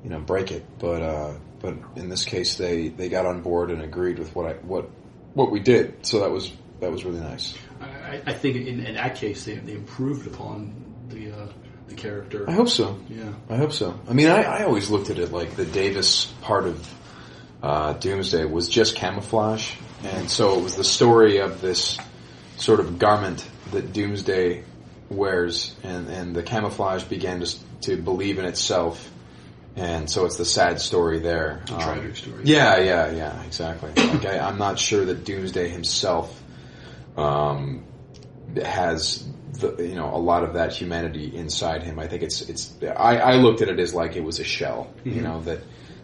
you know, break it. But uh, but in this case, they they got on board and agreed with what I what what we did. So that was that was really nice. I, I think in, in that case they, they improved upon the uh, the character. I hope so. Yeah. I hope so. I mean, I, I always looked at it like the Davis part of uh, Doomsday was just camouflage, and so it was the story of this sort of garment that Doomsday wears, and, and the camouflage began to, to believe in itself, and so it's the sad story there. It's a tragic story. Yeah, yeah, yeah, exactly. Like I, I'm not sure that Doomsday himself um, has the, you know a lot of that humanity inside him. I think it's it's. I, I looked at it as like it was a shell, you Mhm. know, that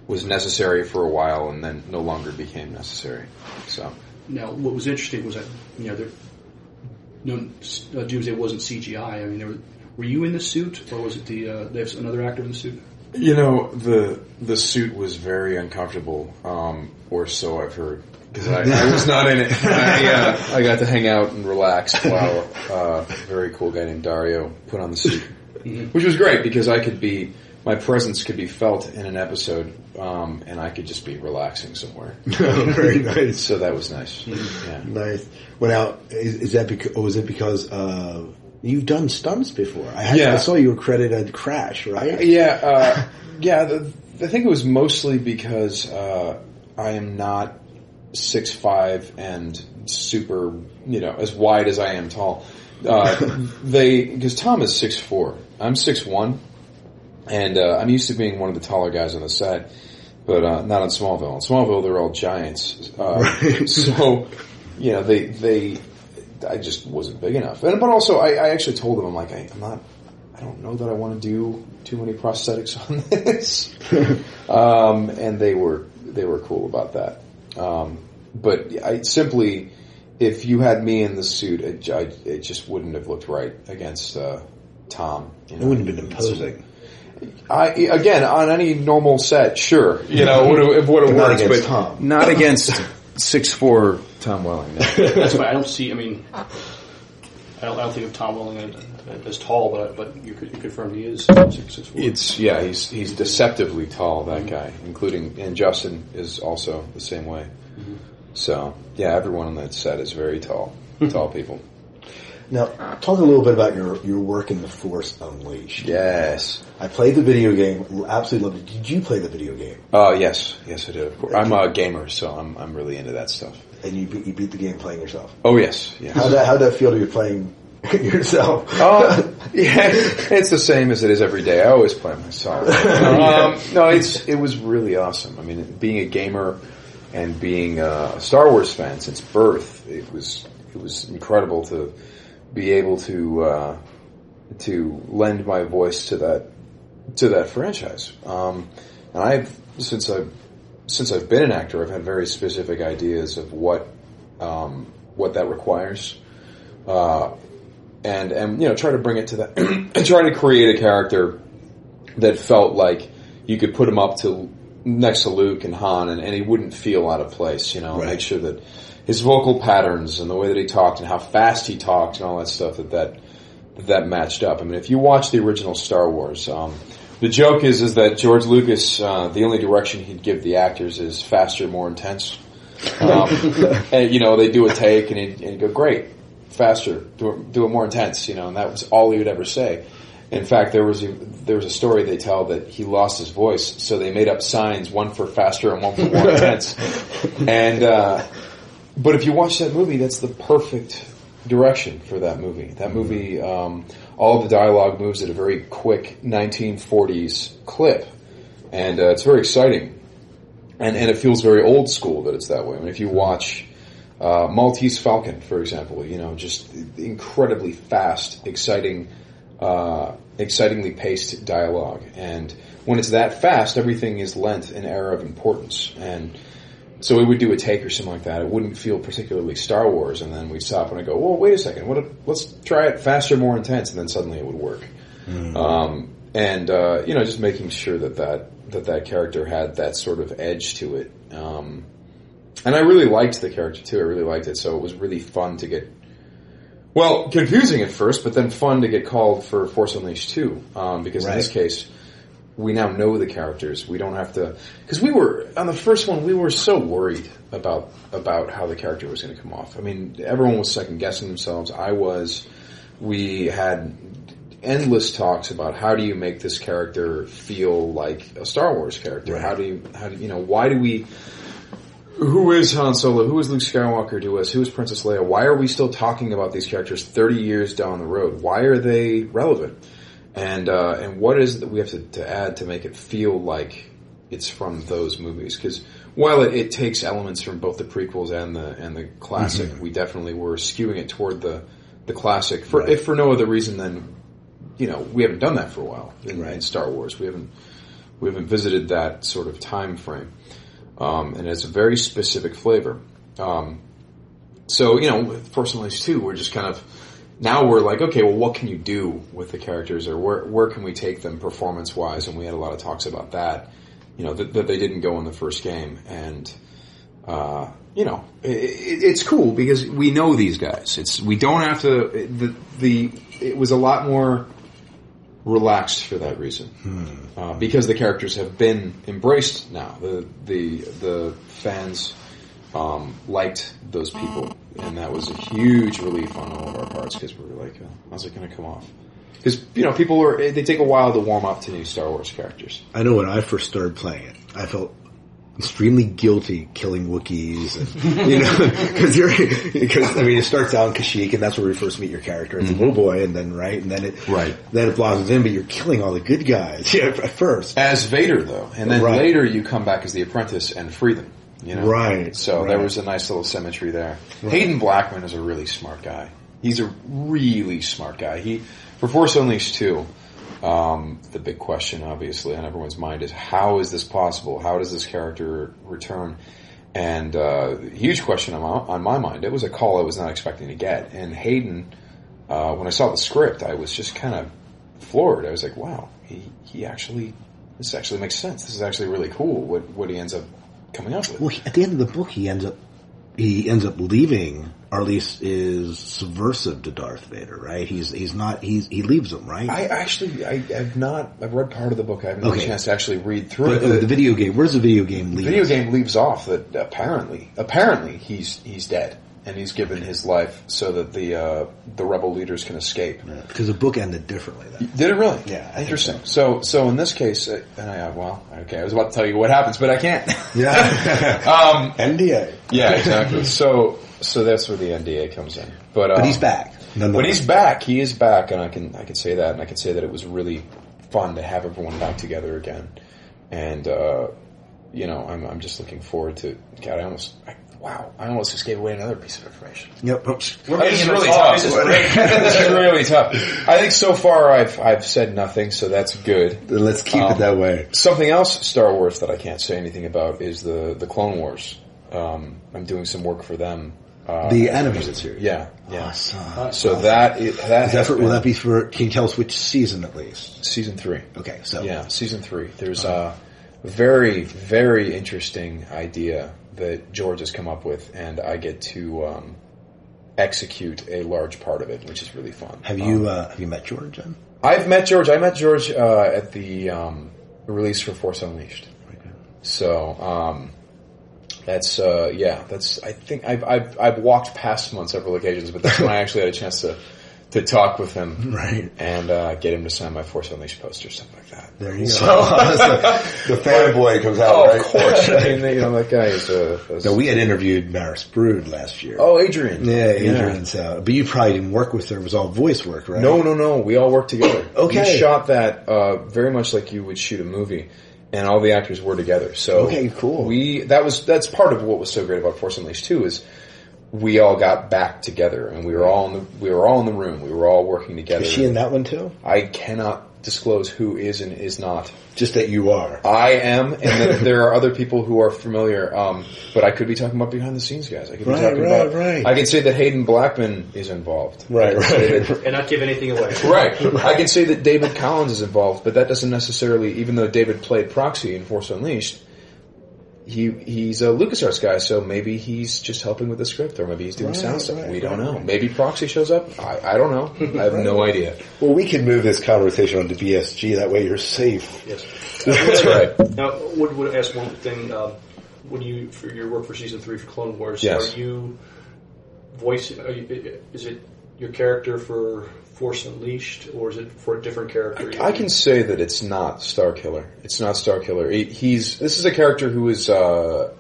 was necessary for a while and then no longer became necessary. So Now, what was interesting was that you know there, no uh, Doomsday wasn't CGI. I mean, there were, were you in the suit, or was it the uh, there's another actor in the suit? you know the the suit was very uncomfortable, um, or so I've heard. Because I, I was not in it. I, uh, I got to hang out and relax while uh, a very cool guy named Dario put on the suit, which was great because I could be my presence could be felt in an episode, um, and I could just be relaxing somewhere. Very nice. So that was nice. Yeah. Nice. Well, now is, is that because, or was it because uh, you've done stunts before? I, had, Yeah. I saw you were credited Crash, right? Yeah, uh, yeah. The, I think it was mostly because uh, I am not six five and super, you know, as wide as I am tall. Uh, they because Tom is six four, I'm six one, and uh, I'm used to being one of the taller guys on the set, but uh, not on Smallville. On Smallville, they're all giants, uh, so you know they they. I just wasn't big enough, and but also I, I actually told them I'm like I, I'm not. I don't know that I want to do too many prosthetics on this. um, and they were they were cool about that. Um, but I simply, if you had me in the suit, it, I, it just wouldn't have looked right against uh, Tom. You It wouldn't have been imposing. I again on any normal set, sure, you know, it would have, it would have But not worked, against but Tom. not against six four Tom Welling. no. That's why I don't see. I mean, I don't, I don't think of Tom Welling as, as tall, but but you could you confirm he is six six four. It's yeah, he's he's deceptively tall. That guy, including and Justin is also the same way. Mm-hmm. So yeah, everyone on that set is very tall, tall people. Now, talk a little bit about your, your work in The Force Unleashed. Yes. I played the video game, absolutely loved it. Did you play the video game? Uh, yes, yes, I did. Of course. I'm a gamer, so I'm I'm really into that stuff. And you beat, you beat the game playing yourself? Oh yes, yes. How that, how'd that feel to be playing yourself? Oh, yeah, it's the same as it is every day. I always play myself. um, no, it's it was really awesome. I mean, being a gamer and being a Star Wars fan since birth, it was it was incredible to be able to uh, to lend my voice to that to that franchise. Um, and I've since I've since I've been an actor, I've had very specific ideas of what um, what that requires. Uh, and and you know try to bring it to that and try to create a character that felt like you could put him up to next to Luke and Han and, and he wouldn't feel out of place you know make sure that his vocal patterns and the way that he talked and how fast he talked and all that stuff that that that, that matched up I mean if you watch the original Star Wars um, the joke is is that George Lucas uh, the only direction he'd give the actors is faster more intense um, and you know they do a take and he'd, and he'd go great faster, do it, do it more intense, you know, and that was all he would ever say. In fact, there was a, there was a story they tell that he lost his voice, so they made up signs, one for faster and one for more intense. And uh, but if you watch that movie, that's the perfect direction for that movie. That movie, um, all the dialogue moves at a very quick 1940s clip, and uh, it's very exciting. And and it feels very old school that it's that way. I mean, if you watch uh, Maltese Falcon, for example, you know, just incredibly fast, exciting, uh, excitingly paced dialogue. And when it's that fast, everything is lent an air of importance. And so we would do a take or something like that. It wouldn't feel particularly Star Wars, and then we'd stop and I'd go, "Well, wait a second. What? If, let's try it faster, more intense." And then suddenly it would work. Um, and uh, you know, just making sure that that that that character had that sort of edge to it. Um, and I really liked the character too. I really liked it, so it was really fun to get. Well, confusing at first, but then fun to get called for Force Unleashed too, um, because in this case, we now know the characters. We don't have to because we were on the first one. We were so worried about about how the character was going to come off. I mean, everyone was second guessing themselves. I was. We had endless talks about how do you make this character feel like a Star Wars character? How do you how do you know why do we who is Han Solo? Who is Luke Skywalker to us? Who is Princess Leia? Why are we still talking about these characters 30 years down the road? Why are they relevant? And, uh, and what is it that we have to, to add to make it feel like it's from those movies? Cause while it, it takes elements from both the prequels and the, and the classic, Mhm. we definitely were skewing it toward the, the classic for, if for no other reason than, you know, we haven't done that for a while in, in Star Wars. We haven't, we haven't visited that sort of time frame um, and it's a very specific flavor. Um, so you know, with Force Unleashed two, we're just kind of now we're like, okay, well, what can you do with the characters, or where where can we take them performance wise? And we had a lot of talks about that, you know, that, that they didn't go in the first game, and uh, you know, it, it, it's cool because we know these guys. It's we don't have to the the it was a lot more relaxed for that reason uh, because the characters have been embraced now. The the the fans um, liked those people, and that was a huge relief on all of our parts because we were like, oh, "How's it going to come off?" Because you know, people are they take a while to warm up to new Star Wars characters. I know when I first started playing it, I felt extremely guilty killing Wookiees, and, you know, because you're because I mean it starts out in Kashyyyk, and that's where we first meet your character as a little boy, and then right, and then it Mm-hmm. Right. then it blossoms in, but you're killing all the good guys yeah, at first. As Vader, though, and then Right. later you come back as the apprentice and free them. You know? Right, So right. there was a nice little symmetry there. Right. Haden Blackman is a really smart guy. He's a really smart guy. He for Force Unleashed two. Um, the big question, obviously, on everyone's mind is how is this possible? How does this character return? And uh, huge question on my, on my mind. It was a call I was not expecting to get. And Hayden, uh, when I saw the script, I was just kind of floored. I was like, wow, he, he actually, this actually makes sense. This is actually really cool what, what he ends up coming up with. Well, he, at the end of the book, he ends up he ends up leaving, or at least is subversive to Darth Vader, right? He's he's not he's he leaves him, right? I actually, I have not, I've read part of the book. I haven't had a chance to actually read through But, it. uh, the video game. Where's the video game leave? The video game leaves off that apparently, apparently he's he's dead and he's given his life so that the uh, the rebel leaders can escape. because the book ended differently. Then. Did it really? Yeah, I interesting. So so in this case, uh, and I, uh, well, okay, I was about to tell you what happens, but I can't. Yeah. um, NDA. yeah, exactly. So so that's where the NDA comes in. But But um, he's back. When nonetheless. he's back, he is back, and I can I can say that, and I can say that it was really fun to have everyone back together again, and uh, you know I'm I'm just looking forward to. God, I almost I, wow, I almost just gave away another piece of information. Yep. oops. Oh, this is really tough. This is, this is really tough. I think so far I've I've said nothing, so that's good. Then let's keep Um, it that way. Something else Star Wars that I can't say anything about is the the Clone Wars. Um, I'm doing some work for them. Uh, The animated series. Yeah, yeah. Awesome. So that is, that Is that has for, been- will that be for? Can you tell us which season at least? season three? Okay, so Yeah, season three. There's a very, very interesting idea that George has come up with, and I get to um, execute a large part of it, which is really fun. have you Um, uh, have you met George? Then? I've met George. I met George uh, at the um, release for Force Unleashed. So um, that's uh, yeah. That's I think I've, I've I've walked past him on several occasions, but that's when I actually had a chance to to talk with him, Right. and uh, get him to sign my Force Unleashed poster, stuff like that. There you So- go. the fanboy comes out, Oh, right? of course. I mean, you know, that guy is a No, we had interviewed Maris Brood last year. oh, Adrienne. yeah, Adrienne's out. But you probably didn't work with her. It was all voice work, right? No, no, no. We all worked together. Okay. We shot that uh, very much like you would shoot a movie, and all the actors were together. So Okay, cool. We that was that's part of what was so great about Force Unleashed too is we all got back together and we were all in the we were all in the room. We were all working together. Is she in that one too? I cannot disclose who is and is not. Just that you are. I am, and then there are other people who are familiar. Um, but I could be talking about behind the scenes guys. I could be Right, talking right, about. right. I can say that Haden Blackman is involved. Right, I right. that- and not give anything away. right. I can say that David Collins is involved, but that doesn't necessarily. Even though David played Proxy in Force Unleashed, he he's a LucasArts guy, so maybe he's just helping with the script, or maybe he's doing Right, sound stuff. right, we don't know. right. Maybe Proxy shows up. I, I don't know. I have no idea. Well, we can move this conversation onto BSG. That way, you're safe. Yes. That's right. Now, would would ask one thing? Um, when you for your work for season three for Clone Wars, Yes. are you voicing? Are you, is it your character for Force Unleashed, or is it for a different character? I can say that it's not Starkiller. It's not Starkiller. He, he's this is a character who is. Uh,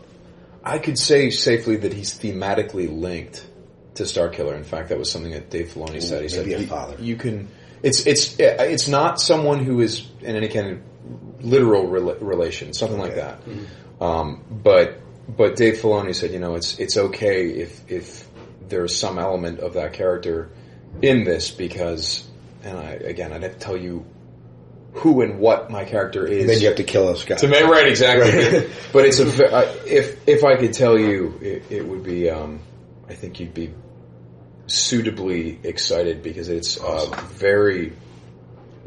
I could say safely that he's thematically linked to Starkiller. In fact, that was something that Dave Filoni said. He said a you- father. You can. It's it's it's not someone who is in any kind of literal rela- relation, something like that. Um, but but Dave Filoni said, you know, it's it's okay if if there's some element of that character in this because, and I again, I'd have to tell you who and what my character is. And then you have to kill us guys. To make right, exactly. Right. but it's a if if I could tell you, it, it would be. Um, I think you'd be suitably excited because it's uh, very.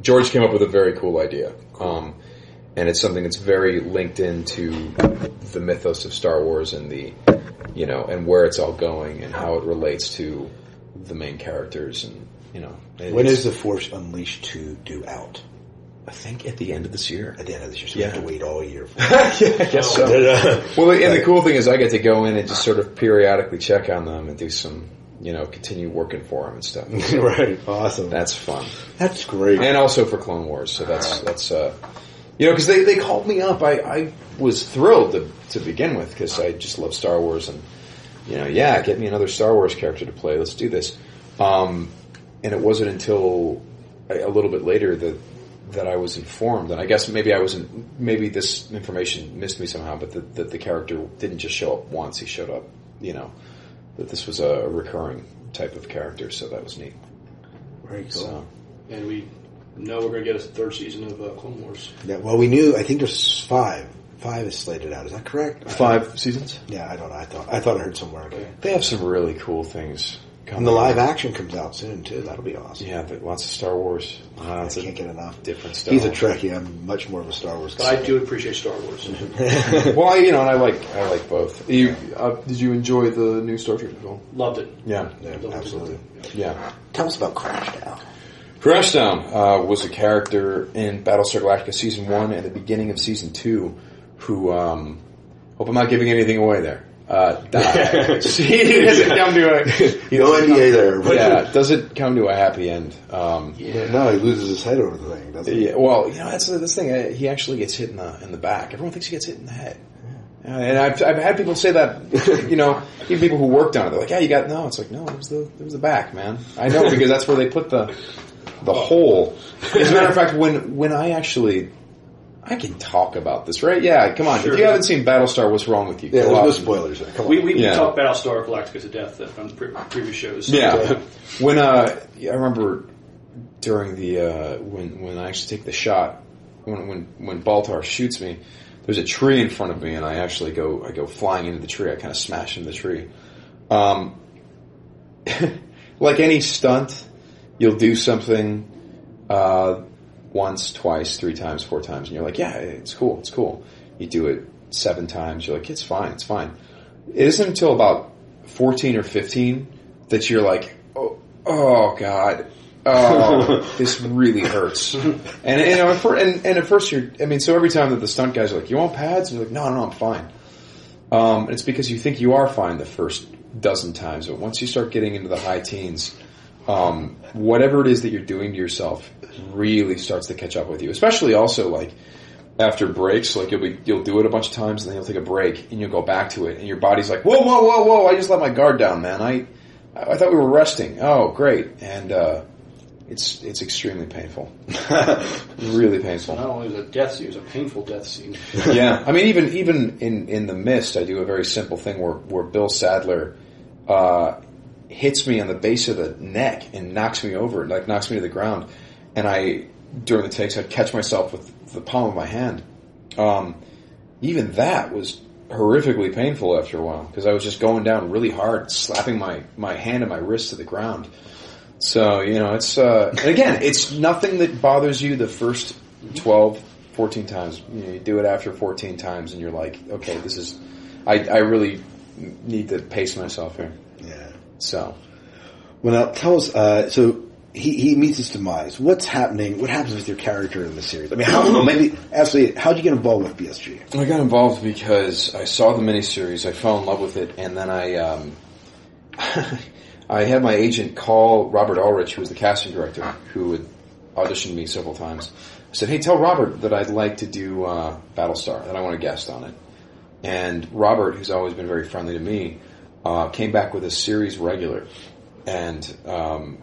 George came up with a very cool idea, um, and it's something that's very linked into the mythos of Star Wars and the, you know, and where it's all going and how it relates to the main characters and you know. When it's- the Force Unleashed 2 due out? I think at the end of this year. At the end of this year, so Yeah. we have to wait all year. For yeah, I guess so. Uh, well, and the cool thing is I get to go in and just sort of periodically check on them and do some, you know, continue working for them and stuff. right, awesome. That's fun. That's great. And also for Clone Wars, so that's that's uh, you know, because they they called me up. I I was thrilled to to begin with because I just love Star Wars and you know, yeah, get me another Star Wars character to play. Let's do this. Um, and it wasn't until a, a little bit later that that I was informed, and I guess maybe I wasn't. Maybe this information missed me somehow, but that, that the character didn't just show up once; he showed up. You know, that this was a recurring type of character, so that was neat. Very cool. So, and we know we're going to get a third season of uh, Clone Wars. Yeah, well, we knew. I think there's five. Five is slated out. Is that correct? Five seasons? Yeah, I don't know. I thought I thought I heard somewhere. Okay. They have some really cool things. And the live action comes out soon too. That'll be awesome. Yeah, but lots of Star Wars. Lots I can't get enough. different stuff. He's a Trekkie. I'm much more of a Star Wars. But I do appreciate Star Wars. well, I, you know, and I like I like both. You, uh, did you enjoy the new Star Trek film? Loved it. Yeah, yeah, Loved absolutely. It. yeah. Tell us about Crashdown. Crashdown uh, was a character in Battlestar Galactica season one and the beginning of season two, who um, hope I'm not giving anything away there. Uh, he doesn't come to a no NDA there. But yeah, doesn't come to a happy end. Um, No, he loses his head over the thing. Doesn't he? yeah, well, you know that's the this thing. uh, He actually gets hit in the in the back. Everyone thinks he gets hit in the head. And I've, I've had people say that, you know, even people who worked on it, they're like, yeah, you got, no, it's like, no, it was the, it was the back, man. I know, because that's where they put the, the hole. As a matter of fact, when, when I actually, I can talk about this, right? Yeah, come on. Sure. If you haven't seen Battlestar, what's wrong with you? Yeah, Go there's out no and- spoilers there. Come on. We, we Yeah. talked Battlestar Galactica to death uh, on pre- previous shows. Yeah. when uh, I remember during the uh, when when I actually take the shot when when when Baltar shoots me, there's a tree in front of me, and I actually go I go flying into the tree. I kind of smash into the tree. Um, like any stunt, you'll do something uh, once, twice, three times, four times, and you're like, yeah, it's cool, it's cool. You do it seven times, you're like, it's fine, it's fine. It isn't until about 14 or 15 that you're like, oh, oh God, oh, this really hurts. And, and, you know, at fir- and, and at first you're, I mean, so every time that the stunt guys are like, you want pads? And you're like, no, no, I'm fine. Um, it's because you think you are fine the first dozen times, but once you start getting into the high teens, um, whatever it is that you're doing to yourself really starts to catch up with you. Especially also like after breaks, like you'll be you'll do it a bunch of times, and then you'll take a break, and you'll go back to it, and your body's like, whoa, whoa, whoa, whoa! I just let my guard down, man. I I thought we were resting. Oh, great, and uh, it's it's extremely painful, really painful. Not only was it a death scene, it was a painful death scene. yeah, I mean, even even in in the mist, I do a very simple thing where where Bill Sadler uh, hits me on the base of the neck and knocks me over, like knocks me to the ground, and I during the takes I'd catch myself with the palm of my hand. Um, even that was horrifically painful after a while because I was just going down really hard, slapping my my hand and my wrist to the ground. So, you know, it's, uh, and again, it's nothing that bothers you the first 12, 14 times. You, know, you do it after 14 times and you're like, okay, this is, I, I really need to pace myself here. So. Well, now tell us. Uh, so he he meets his demise. What's happening? What happens with your character in the series? I mean, how maybe actually, how did you get involved with BSG? I got involved because I saw the miniseries, I fell in love with it, and then I, um, I had my agent call Robert Ulrich, who was the casting director, who had auditioned me several times. I said, "Hey, tell Robert that I'd like to do uh, Battlestar, that I want to guest on it." And Robert, who's always been very friendly to me, uh, came back with a series regular, and um,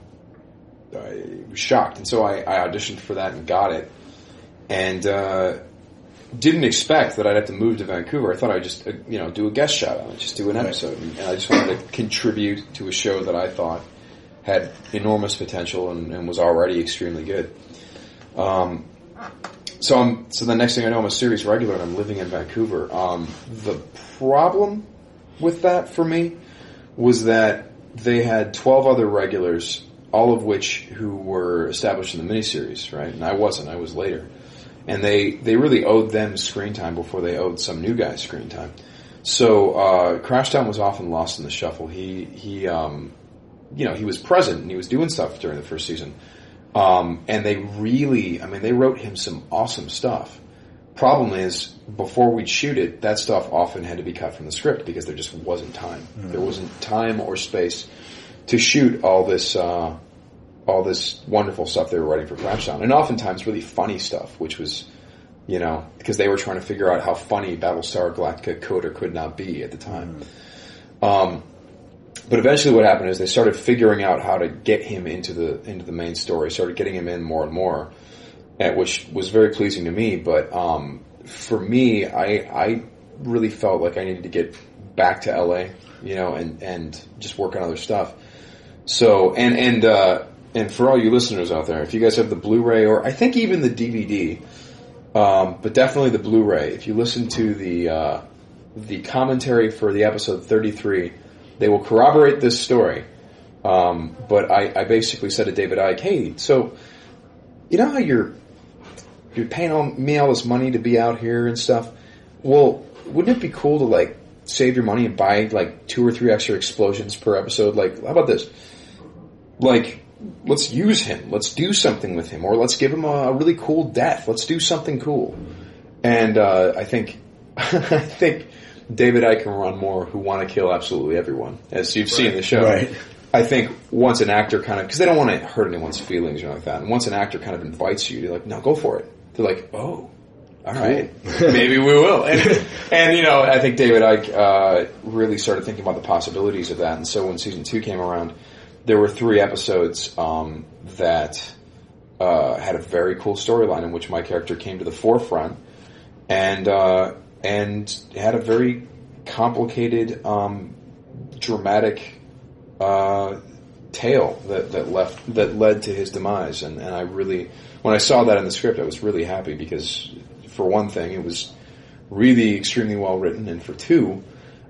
I was shocked. And so I, I auditioned for that and got it, and uh, didn't expect that I'd have to move to Vancouver. I thought I'd just uh, you know do a guest shot on it, just do an episode, and, and I just wanted to contribute to a show that I thought had enormous potential and, and was already extremely good. Um, so I'm so the next thing I know, I'm a series regular and I'm living in Vancouver. Um, the problem with that for me was that they had 12 other regulars, all of which who were established in the miniseries, right? And I wasn't. I was later. And they, they really owed them screen time before they owed some new guys screen time. So, uh, Crashdown was often lost in the shuffle. He, he, um, you know, he was present and he was doing stuff during the first season. Um, and they really, I mean, they wrote him some awesome stuff. Problem is, before we'd shoot it, that stuff often had to be cut from the script because there just wasn't time. Mhm. There wasn't time or space to shoot all this, uh, all this wonderful stuff they were writing for Crashdown, and oftentimes really funny stuff, which was, you know, because they were trying to figure out how funny Battlestar Galactica could or could not be at the time. Um, but eventually, what happened is they started figuring out how to get him into the into the main story. Started getting him in more and more, which was very pleasing to me. But um, for me, I I really felt like I needed to get back to LA, you know, and and just work on other stuff. So and and uh, and for all you listeners out there, if you guys have the Blu-ray or I think even the DVD, um, but definitely the Blu-ray, if you listen to the uh, the commentary for the episode 33, they will corroborate this story. Um, but I, I basically said to David Eick, "Hey, so you know how you're you're paying all, me all this money to be out here and stuff? Well, wouldn't it be cool to like save your money and buy like two or three extra explosions per episode? Like, how about this? Like, let's use him. Let's do something with him, or let's give him a, really cool death. Let's do something cool." And uh, I think I think David Eick and Ron Moore, who want to kill absolutely everyone, as you've seen in the show. Right. I think once an actor kind of, because they don't want to hurt anyone's feelings or anything like that, and once an actor kind of invites you, you're like, no, go for it. They're like, oh, all right, maybe we will. And, and, you know, I think David Eick uh, really started thinking about the possibilities of that, and so when season two came around, there were three episodes um, that uh, had a very cool storyline in which my character came to the forefront, and uh, and had a very complicated, um, dramatic uh, tale that, that left that led to his demise. And, and I really, when I saw that in the script, I was really happy because, for one thing, it was really extremely well written, and for two,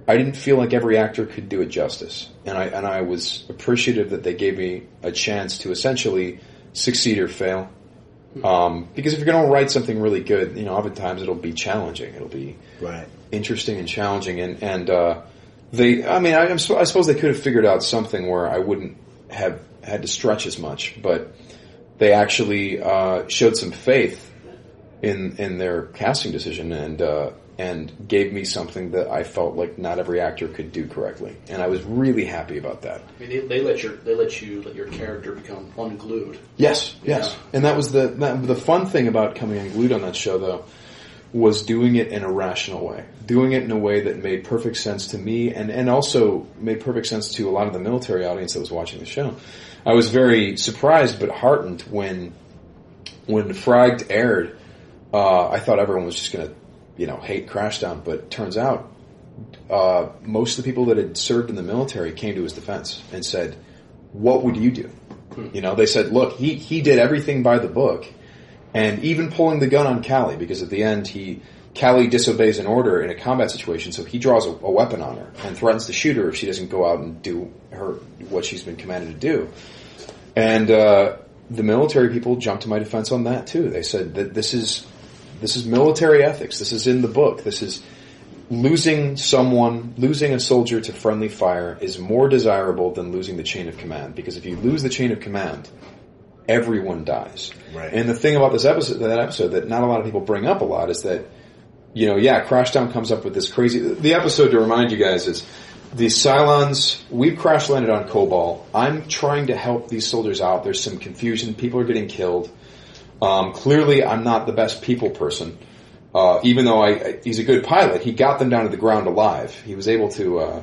I didn't feel like every actor could do it justice. And I and I was appreciative that they gave me a chance to essentially succeed or fail. Um, because if you're going to write something really good, you know, oftentimes it'll be challenging. It'll be Right. interesting and challenging. And and uh, they, I mean, I, I'm I suppose they could have figured out something where I wouldn't have had to stretch as much, but they actually uh, showed some faith in in their casting decision and uh, and gave me something that I felt like not every actor could do correctly, and I was really happy about that. I mean, they, they let your they let you let your character become unglued. Yes, yes, and that was the that, the fun thing about coming unglued on that show, though, was doing it in a rational way, doing it in a way that made perfect sense to me, and and also made perfect sense to a lot of the military audience that was watching the show. I was very surprised but heartened when when Fragged aired. Uh, I thought everyone was just going to, you know, hate Crashdown, but turns out uh, most of the people that had served in the military came to his defense and said, "What would you do?" You know, they said, "Look, he he did everything by the book, and even pulling the gun on Cally because at the end he." Cally disobeys an order in a combat situation, so he draws a, a weapon on her and threatens to shoot her if she doesn't go out and do her what she's been commanded to do. And uh, the military people jumped to my defense on that too. They said that this is this is military ethics. This is in the book. This is losing someone, losing a soldier to friendly fire is more desirable than losing the chain of command. Because if you lose the chain of command, everyone dies. Right. And the thing about this episode, that episode, that not a lot of people bring up a lot is that, you know, yeah, Crashdown comes up with this crazy. The episode to remind you guys is the Cylons. We've crash landed on Kobol. I'm trying to help these soldiers out. There's some confusion. People are getting killed. Um, clearly, I'm not the best people person. Uh, even though I, I- he's a good pilot, he got them down to the ground alive. He was able to uh,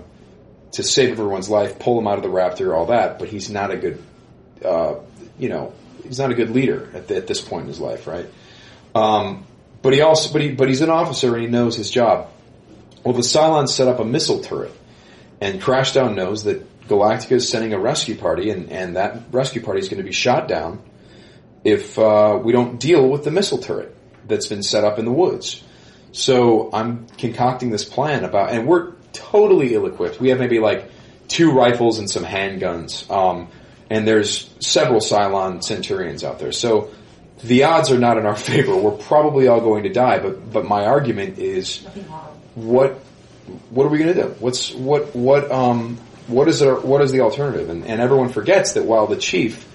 to save everyone's life, pull them out of the Raptor, all that. But he's not a good, uh, you know, he's not a good leader at, the, at this point in his life, right? Um, but he also, but he, but he's an officer and he knows his job. Well, the Cylons set up a missile turret, and Crashdown knows that Galactica is sending a rescue party, and, and that rescue party is going to be shot down if uh, we don't deal with the missile turret that's been set up in the woods. So I'm concocting this plan about, and we're totally ill-equipped. We have maybe like two rifles and some handguns, um, and there's several Cylon Centurions out there. So the odds are not in our favor. We're probably all going to die. But but my argument is, what what are we going to do? What's what what um what is our, what is the alternative? And, and everyone forgets that while the chief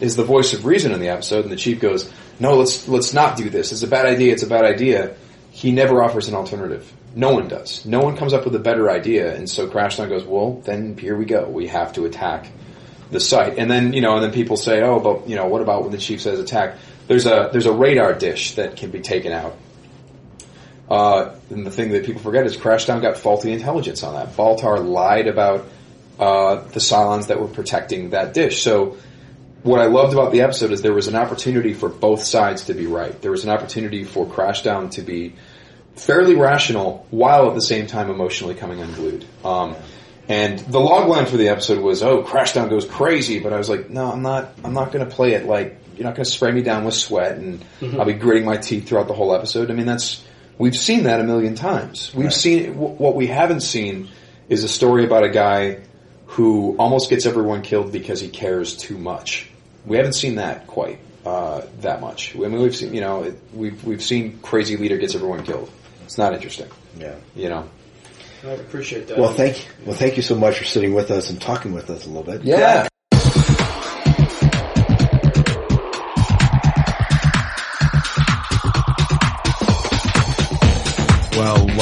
is the voice of reason in the episode, and the chief goes, "No, let's let's not do this. It's a bad idea. It's a bad idea." He never offers an alternative. No one does. No one comes up with a better idea, and so Crashdown goes, "Well, then here we go. We have to attack the site." And then you know, and then people say, "Oh, but you know, what about when the chief says attack?" There's a there's a radar dish that can be taken out. Uh, and the thing that people forget is Crashdown got faulty intelligence on that. Baltar lied about uh, the Cylons that were protecting that dish. So what I loved about the episode is there was an opportunity for both sides to be right. There was an opportunity for Crashdown to be fairly rational while at the same time emotionally coming unglued. Um, And the log line for the episode was, "Oh, Crashdown goes crazy," but I was like, "No, I'm not. I'm not going to play it like you're not going to spray me down with sweat, and Mhm. I'll be gritting my teeth throughout the whole episode." I mean, that's we've seen that a million times. We've Right. seen what we haven't seen is a story about a guy who almost gets everyone killed because he cares too much. We haven't seen that quite uh, that much. I mean, we've seen you know it, we've we've seen crazy leader gets everyone killed. It's not interesting. Yeah. You know. I appreciate that. Well, thank well, thank you so much for sitting with us and talking with us a little bit. Yeah.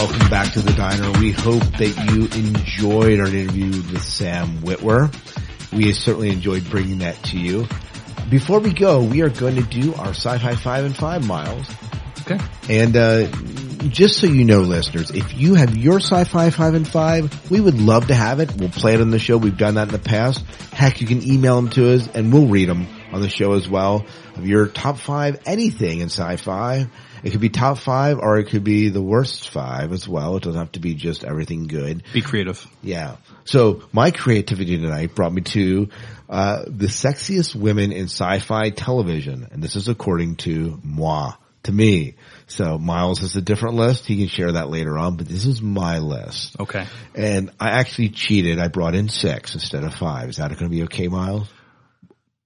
Welcome back to the diner. We hope that you enjoyed our interview with Sam Witwer. We certainly enjoyed bringing that to you. Before we go, we are going to do our sci-fi five and five miles. Okay. And uh, just so you know, listeners, if you have your sci-fi five and five, we would love to have it. We'll play it on the show. We've done that in the past. Heck, you can email them to us, and we'll read them on the show as well. Of your top five, anything in sci-fi. It could be top five, or it could be the worst five as well. It doesn't have to be just everything good. Be creative. Yeah. So my creativity tonight brought me to uh, the sexiest women in sci-fi television, and this is according to moi, to me. So Miles has a different list. He can share that later on, but this is my list. Okay. And I actually cheated. I brought in six instead of five. Is that going to be okay, Miles?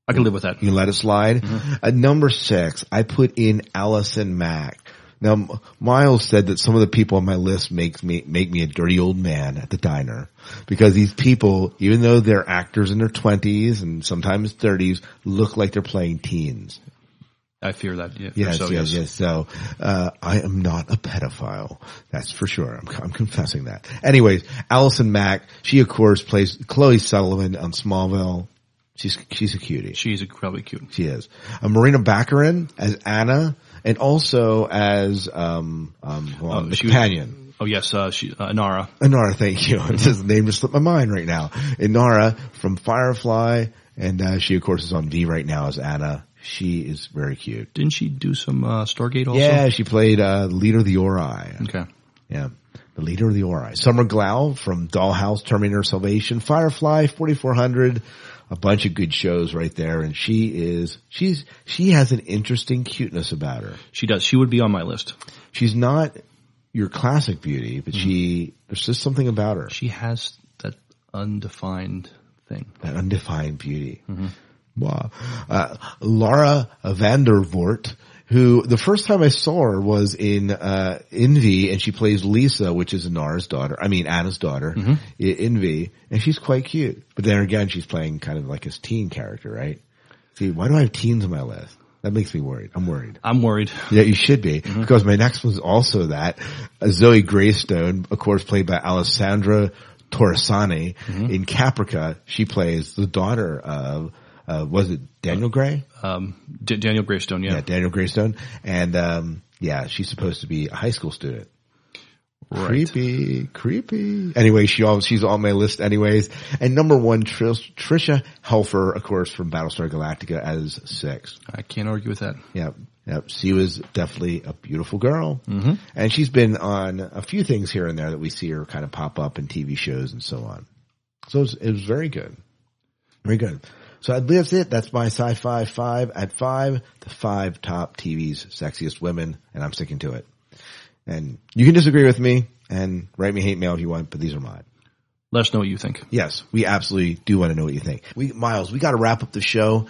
I can live with that. You can let it slide. At number six, I put in Allison Mack. Now, Miles said that some of the people on my list makes me make me a dirty old man at the diner because these people, even though they're actors in their twenties and sometimes thirties, look like they're playing teens. I fear that. Yeah. Yes, so, yes, yes. So, uh, I am not a pedophile. That's for sure. I'm, I'm confessing that. Anyways, Allison Mack, she of course plays Chloe Sullivan on Smallville. She's, she's a cutie. She's incredibly cute. She is. Uh, Morena Baccarin as Anna and also as, um, um, well, Oh, the she was- companion. Oh yes, uh, she, uh, Nara. Inara, thank you. His name just slipped my mind right now. Inara from Firefly, and uh, she of course is on V right now as Anna. She is very cute. Didn't she do some uh, Stargate also? Yeah, she played uh, leader of the Ori. Okay. Yeah, the leader of the Ori. Summer Glau from Dollhouse, Terminator Salvation, Firefly, 4400. A bunch of good shows right there, and she is she's she has an interesting cuteness about her. She does. She would be on my list. She's not your classic beauty, but she there's just something about her. She has that undefined thing. that undefined beauty. Wow. Uh, Laura Vandervoort, who the first time I saw her was in uh, Envy, and she plays Lisa, which is Nara's daughter. I mean Anna's daughter, Mhm. in Envy, and she's quite cute. But then again, she's playing kind of like a teen character, right? See, why do I have teens on my list? That makes me worried. I'm worried. I'm worried. Yeah, you should be because my next was also that uh, Zoe Greystone, of course, played by Alessandra Torresani in Caprica. She plays the daughter of uh, was it Daniel Gray? Um, D- Daniel Greystone. Yeah. Yeah, Daniel Greystone, and um, yeah, she's supposed to be a high school student. Right. Creepy, creepy. Anyway, she all, she's on my list anyways. And number one, Trish, Tricia Helfer, of course, from Battlestar Galactica as six. I can't argue with that. Yep. Yep. She was definitely a beautiful girl. Mhm. And she's been on a few things here and there that we see her kind of pop up in TV shows and so on. So it was, it was very good. Very good. So that's it. That's my sci-fi five at five, the five top TV's sexiest women, and I'm sticking to it. And you can disagree with me and write me hate mail if you want, but these are mine. Let us know what you think. Yes, we absolutely do want to know what you think. We, Miles, we got to wrap up the show.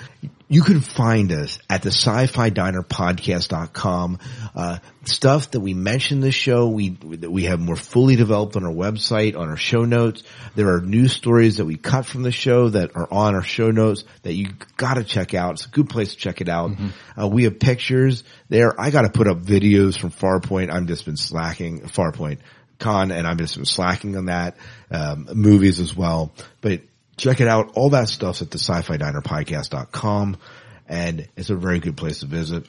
You can find us at the sci-fi diner podcast.com. Uh, stuff that we mentioned this show, we, that we have more fully developed on our website, on our show notes. There are news stories that we cut from the show that are on our show notes that you got to check out. It's a good place to check it out. Uh, we have pictures there. I got to put up videos from Farpoint. I've just been slacking Farpoint con and I've just been slacking on that, um, movies as well. But check it out. All that stuff's at the sci-fi diner podcast.com and it's a very good place to visit.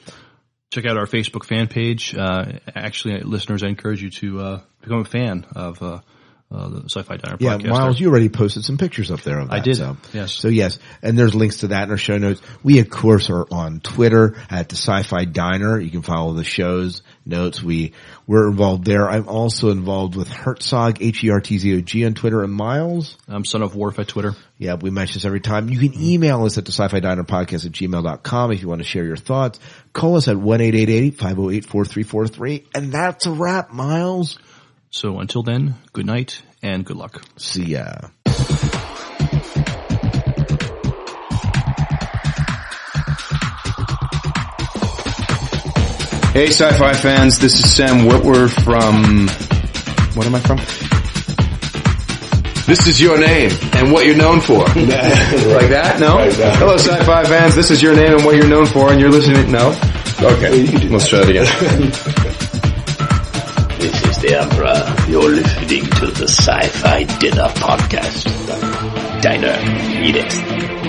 Check out our Facebook fan page. Uh, actually, listeners, I encourage you to uh, become a fan of uh, uh, the Sci-Fi Diner Yeah, podcast. Miles, you already posted some pictures up there of that. I did, So. yes. So yes, and there's links to that in our show notes. We of course are on Twitter at the Sci-Fi Diner. You can follow the show's notes. We we're involved there. I'm also involved with Hertzog H E R T Z O G on Twitter and Miles. I'm Son of Worf at Twitter. Yeah, we mention this every time. You can email us at the sci-fi diner podcast at gmail.com if you want to share your thoughts. Call us at 1-888-508-4343. And that's a wrap, Miles. So until then, good night and good luck. See ya. Hey, sci-fi fans, this is Sam Witwer from. What am I from? This is your name and what you're known for. like that? No? Hello, sci-fi fans. This is your name and what you're known for, and you're listening. No? Okay. Let's try it again. Emperor. You're listening to the Sci-Fi Dinner Podcast. Diner. Eat it.